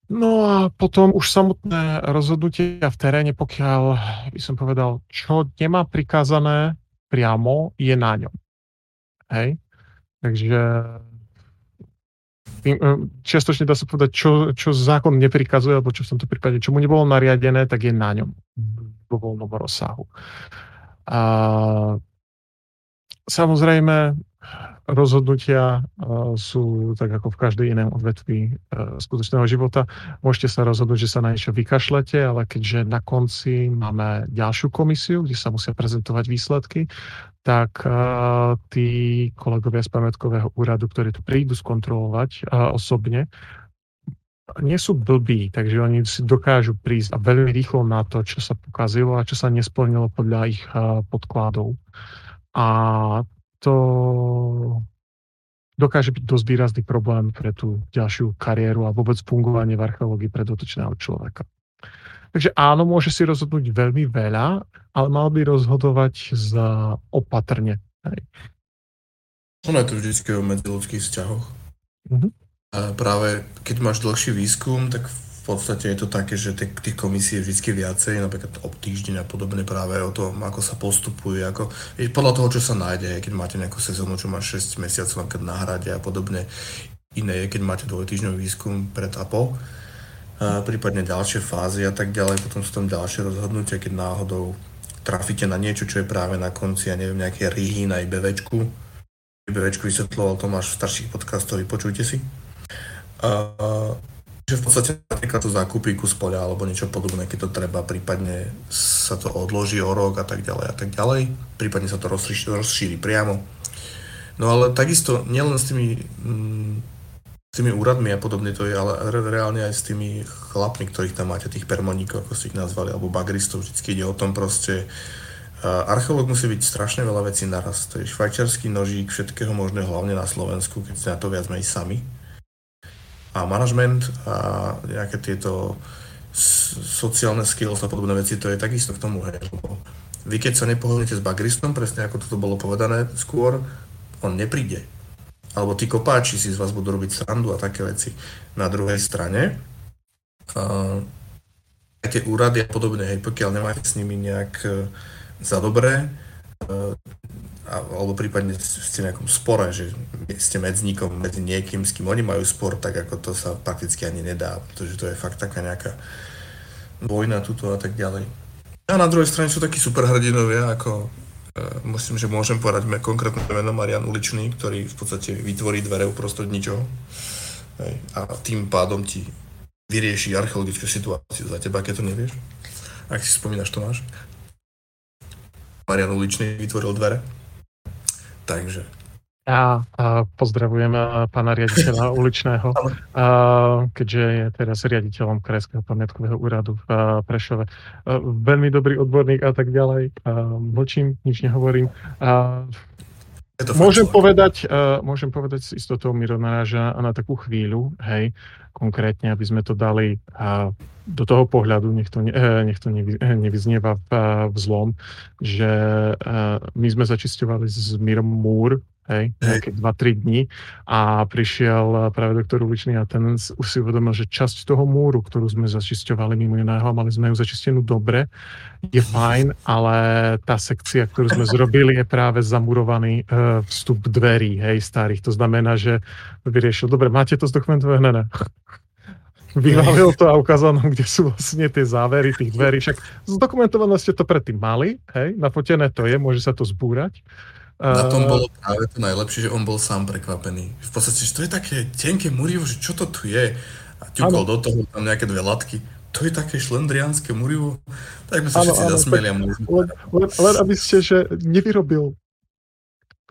No a potom už samotné rozhodnutie v teréne, pokiaľ by som povedal, čo nemá prikázané priamo, je na ňom. Hej? Takže tým, čiastočne dá sa povedať, čo, čo zákon neprikazuje, alebo čo v tomto prípade, čo mu nebolo nariadené, tak je na ňom vo voľnom rozsahu. A samozrejme, rozhodnutia sú tak ako v každej inom odvetví skutočného života. Môžete sa rozhodnúť, že sa na niečo vykašlete, ale keďže na konci máme ďalšiu komisiu, kde sa musia prezentovať výsledky, tak tí kolegovia z pamätkového úradu, ktorí tu prídu skontrolovať osobne, nie sú blbí, takže oni si dokážu prísť a veľmi rýchlo na to, čo sa pokazilo a čo sa nesplnilo podľa ich podkladov. A to dokáže byť dosť výrazný problém pre tú ďalšiu kariéru a vôbec fungovanie v archeológii pre dotočného človeka. Takže áno, môže si rozhodnúť veľmi veľa, ale mal by rozhodovať za opatrne. Hej. Ono je to vždy o medziludských vzťahoch. Mm-hmm. A práve keď máš dlhší výskum, tak v podstate je to také, že tých komisí je vždy viacej, napríklad o týždeň a podobne práve o tom, ako sa postupuje, ako, podľa toho, čo sa nájde, keď máte nejakú sezónu, čo má 6 mesiacov napríklad na hrade a podobne. Iné je, keď máte dvojtýždňový výskum pred a po, a prípadne ďalšie fázy a tak ďalej, potom sú tam ďalšie rozhodnutia, keď náhodou trafíte na niečo, čo je práve na konci, ja neviem, nejaké rihy na IBVčku. IBVčku vysvetloval Tomáš v starších podcastoch, počujte si. A, že v podstate napríklad to zákupí kus poľa alebo niečo podobné, keď to treba, prípadne sa to odloží o rok a tak ďalej a tak ďalej, prípadne sa to rozšíri, rozšíri priamo. No ale takisto nielen s tými, mm, s tými úradmi a podobne to je, ale reálne aj s tými chlapmi, ktorých tam máte, tých permoníkov, ako ste ich nazvali, alebo bagristov, vždycky ide o tom proste, Archeológ musí byť strašne veľa vecí naraz. To je švajčiarsky nožík všetkého možného, hlavne na Slovensku, keď ste na to viac sami a management a nejaké tieto sociálne skills a podobné veci, to je takisto k tomu. Hej. Vy keď sa nepohodnete s bagristom, presne ako toto bolo povedané skôr, on nepríde. Alebo tí kopáči si z vás budú robiť srandu a také veci. Na druhej strane, uh, tie úrady a podobne, hej, pokiaľ nemáte s nimi nejak uh, za dobré, uh, alebo prípadne ste v nejakom spore, že ste medzníkom medzi niekým, s kým oni majú spor, tak ako to sa prakticky ani nedá, pretože to je fakt taká nejaká vojna tuto a tak ďalej. A na druhej strane sú takí superhrdinovia, ako e, myslím, že môžem povedať konkrétne meno Marian Uličný, ktorý v podstate vytvorí dvere uprostred ničoho hej, a tým pádom ti vyrieši archeologickú situáciu za teba, keď to nevieš. Ak si spomínaš, Tomáš. Marian Uličný vytvoril dvere Takže. A, a pozdravujem pána riaditeľa [LAUGHS] uličného, a, keďže je teraz riaditeľom Krajského pamiatkového úradu v Prešove. A, veľmi dobrý odborník a tak ďalej. A, mlčím, nič nehovorím. A, môžem povedať, uh, môžem povedať s istotou, Miro naráža na takú chvíľu, hej, konkrétne, aby sme to dali uh, do toho pohľadu, nech to, ne, eh, nech to nevy, nevyznieva v, v zlom, že uh, my sme začisťovali s Mirom Múr hej, nejaké 2-3 dní a prišiel práve doktor Uličný a ten už si uvedomil, že časť toho múru, ktorú sme začisťovali mimo iného, mali sme ju začistenú dobre, je fajn, ale tá sekcia, ktorú sme zrobili, je práve zamurovaný uh, vstup dverí, hej, starých. To znamená, že vyriešil, dobre, máte to zdokumentované? Ne, ne. [LAUGHS] Vyhlavil to a ukázal nám, kde sú vlastne tie závery tých dverí. Však zdokumentované ste to predtým mali, hej, nafotené to je, môže sa to zbúrať. Na tom bolo práve to najlepšie, že on bol sám prekvapený. V podstate, že to je také tenké murivo, že čo to tu je? A ťukol do toho tam nejaké dve latky. To je také šlendriánske murivo. Tak sme sa všetci zasmieli a len, len, len, aby ste, že nevyrobil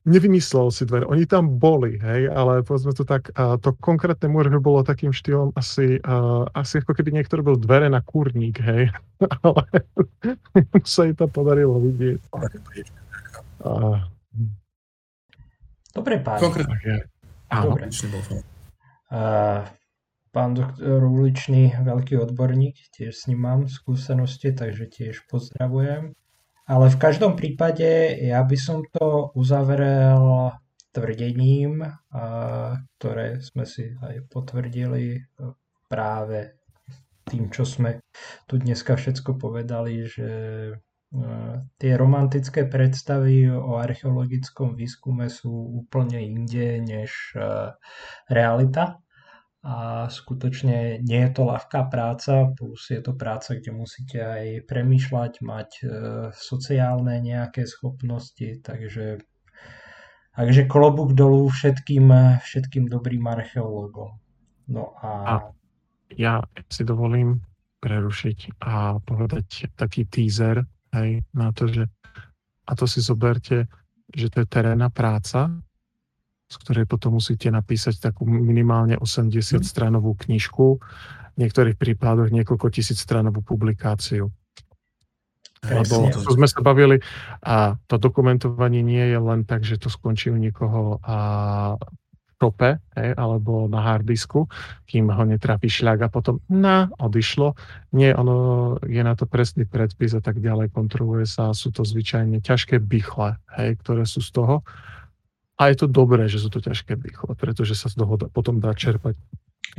nevymyslel si dvere. Oni tam boli, hej, ale povedzme to tak, uh, to konkrétne murho bolo takým štýlom asi, uh, asi ako keby niekto robil dvere na kurník, hej, [LAUGHS] ale [LAUGHS] sa im to podarilo vidieť. Uh, Dobre, pán. Konkrétne. Dobre. Uh, pán doktor Uličný, veľký odborník, tiež s ním mám skúsenosti, takže tiež pozdravujem. Ale v každom prípade ja by som to uzavrel tvrdením, uh, ktoré sme si aj potvrdili práve tým, čo sme tu dneska všetko povedali, že tie romantické predstavy o archeologickom výskume sú úplne inde než realita. a skutočne nie je to ľahká práca, plus je to práca, kde musíte aj premýšľať, mať e, sociálne nejaké schopnosti, takže, takže klobúk dolu všetkým, všetkým dobrým archeológom. No a... a ja si dovolím prerušiť a povedať taký teaser hej, na to, že a to si zoberte, že to je terénna práca, z ktorej potom musíte napísať takú minimálne 80 mhm. stranovú knižku, v niektorých prípadoch niekoľko tisíc stranovú publikáciu. Lebo to sme sa bavili a to dokumentovanie nie je len tak, že to skončí u niekoho a tope, hej, alebo na hardisku, kým ho netrafí šľak a potom na, odišlo. Nie, ono je na to presný predpis a tak ďalej, kontroluje sa, sú to zvyčajne ťažké bychle, hej, ktoré sú z toho. A je to dobré, že sú to ťažké dýchle, pretože sa z toho potom dá čerpať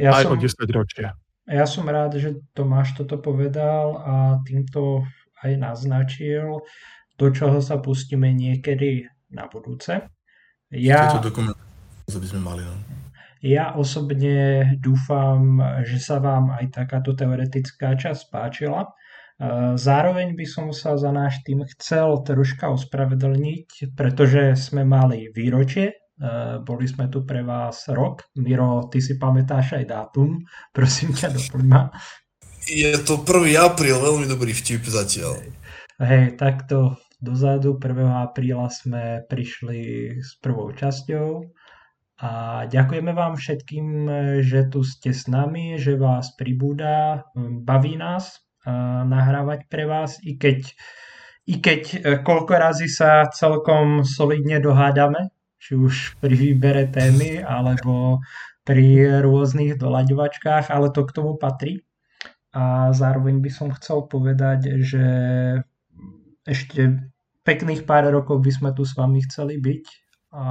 ja aj som, o 10 ročia. Ja som rád, že Tomáš toto povedal a týmto aj naznačil, do čoho sa pustíme niekedy na budúce. Ja, dokument, by sme mali, no. Ja osobne dúfam, že sa vám aj takáto teoretická časť páčila Eh, zároveň by som sa za náš tým chcel troška ospravedlniť, pretože sme mali výročie, eh, boli sme tu pre vás rok. Miro, ty si pamätáš aj dátum, prosím ťa doplň ma. Je to 1. apríl, veľmi dobrý vtip zatiaľ. Hej, takto dozadu 1. apríla sme prišli s prvou časťou a ďakujeme vám všetkým, že tu ste s nami, že vás pribúda, baví nás nahrávať pre vás, i keď, i keď e, koľko razy sa celkom solidne dohádame, či už pri výbere témy, alebo pri rôznych doľaďovačkách, ale to k tomu patrí. A zároveň by som chcel povedať, že ešte pekných pár rokov by sme tu s vami chceli byť. A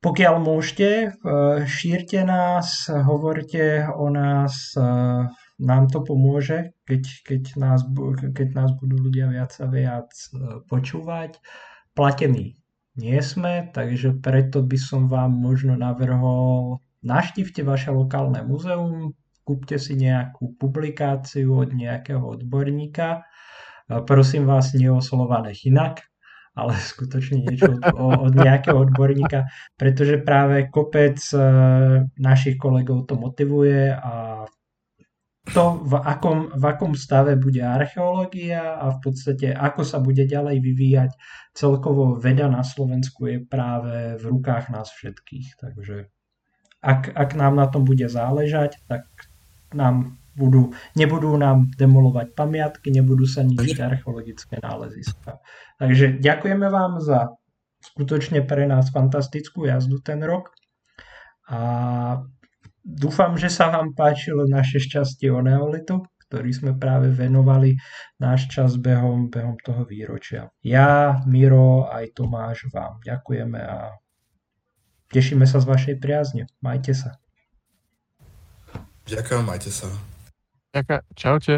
pokiaľ môžete, e, šírte nás, hovorte o nás e, nám to pomôže, keď, keď, nás, keď nás budú ľudia viac a viac e, počúvať. Platení nie sme, takže preto by som vám možno navrhol, naštívte vaše lokálne muzeum, kúpte si nejakú publikáciu od nejakého odborníka. Prosím vás, neoslované inak, ale [LAUGHS] skutočne niečo od, od nejakého odborníka, pretože práve kopec e, našich kolegov to motivuje a to, v akom, v akom stave bude archeológia a v podstate ako sa bude ďalej vyvíjať celkovo veda na Slovensku je práve v rukách nás všetkých. Takže ak, ak nám na tom bude záležať, tak nám budú, nebudú nám demolovať pamiatky, nebudú sa ničiť archeologické náleziska. Takže ďakujeme vám za skutočne pre nás fantastickú jazdu ten rok a Dúfam, že sa vám páčilo naše šťastie o neolitu, ktorý sme práve venovali náš čas behom, behom toho výročia. Ja, Miro, aj Tomáš vám ďakujeme a tešíme sa z vašej priazne. Majte sa. Ďakujem, majte sa. Ďakujem, čaute.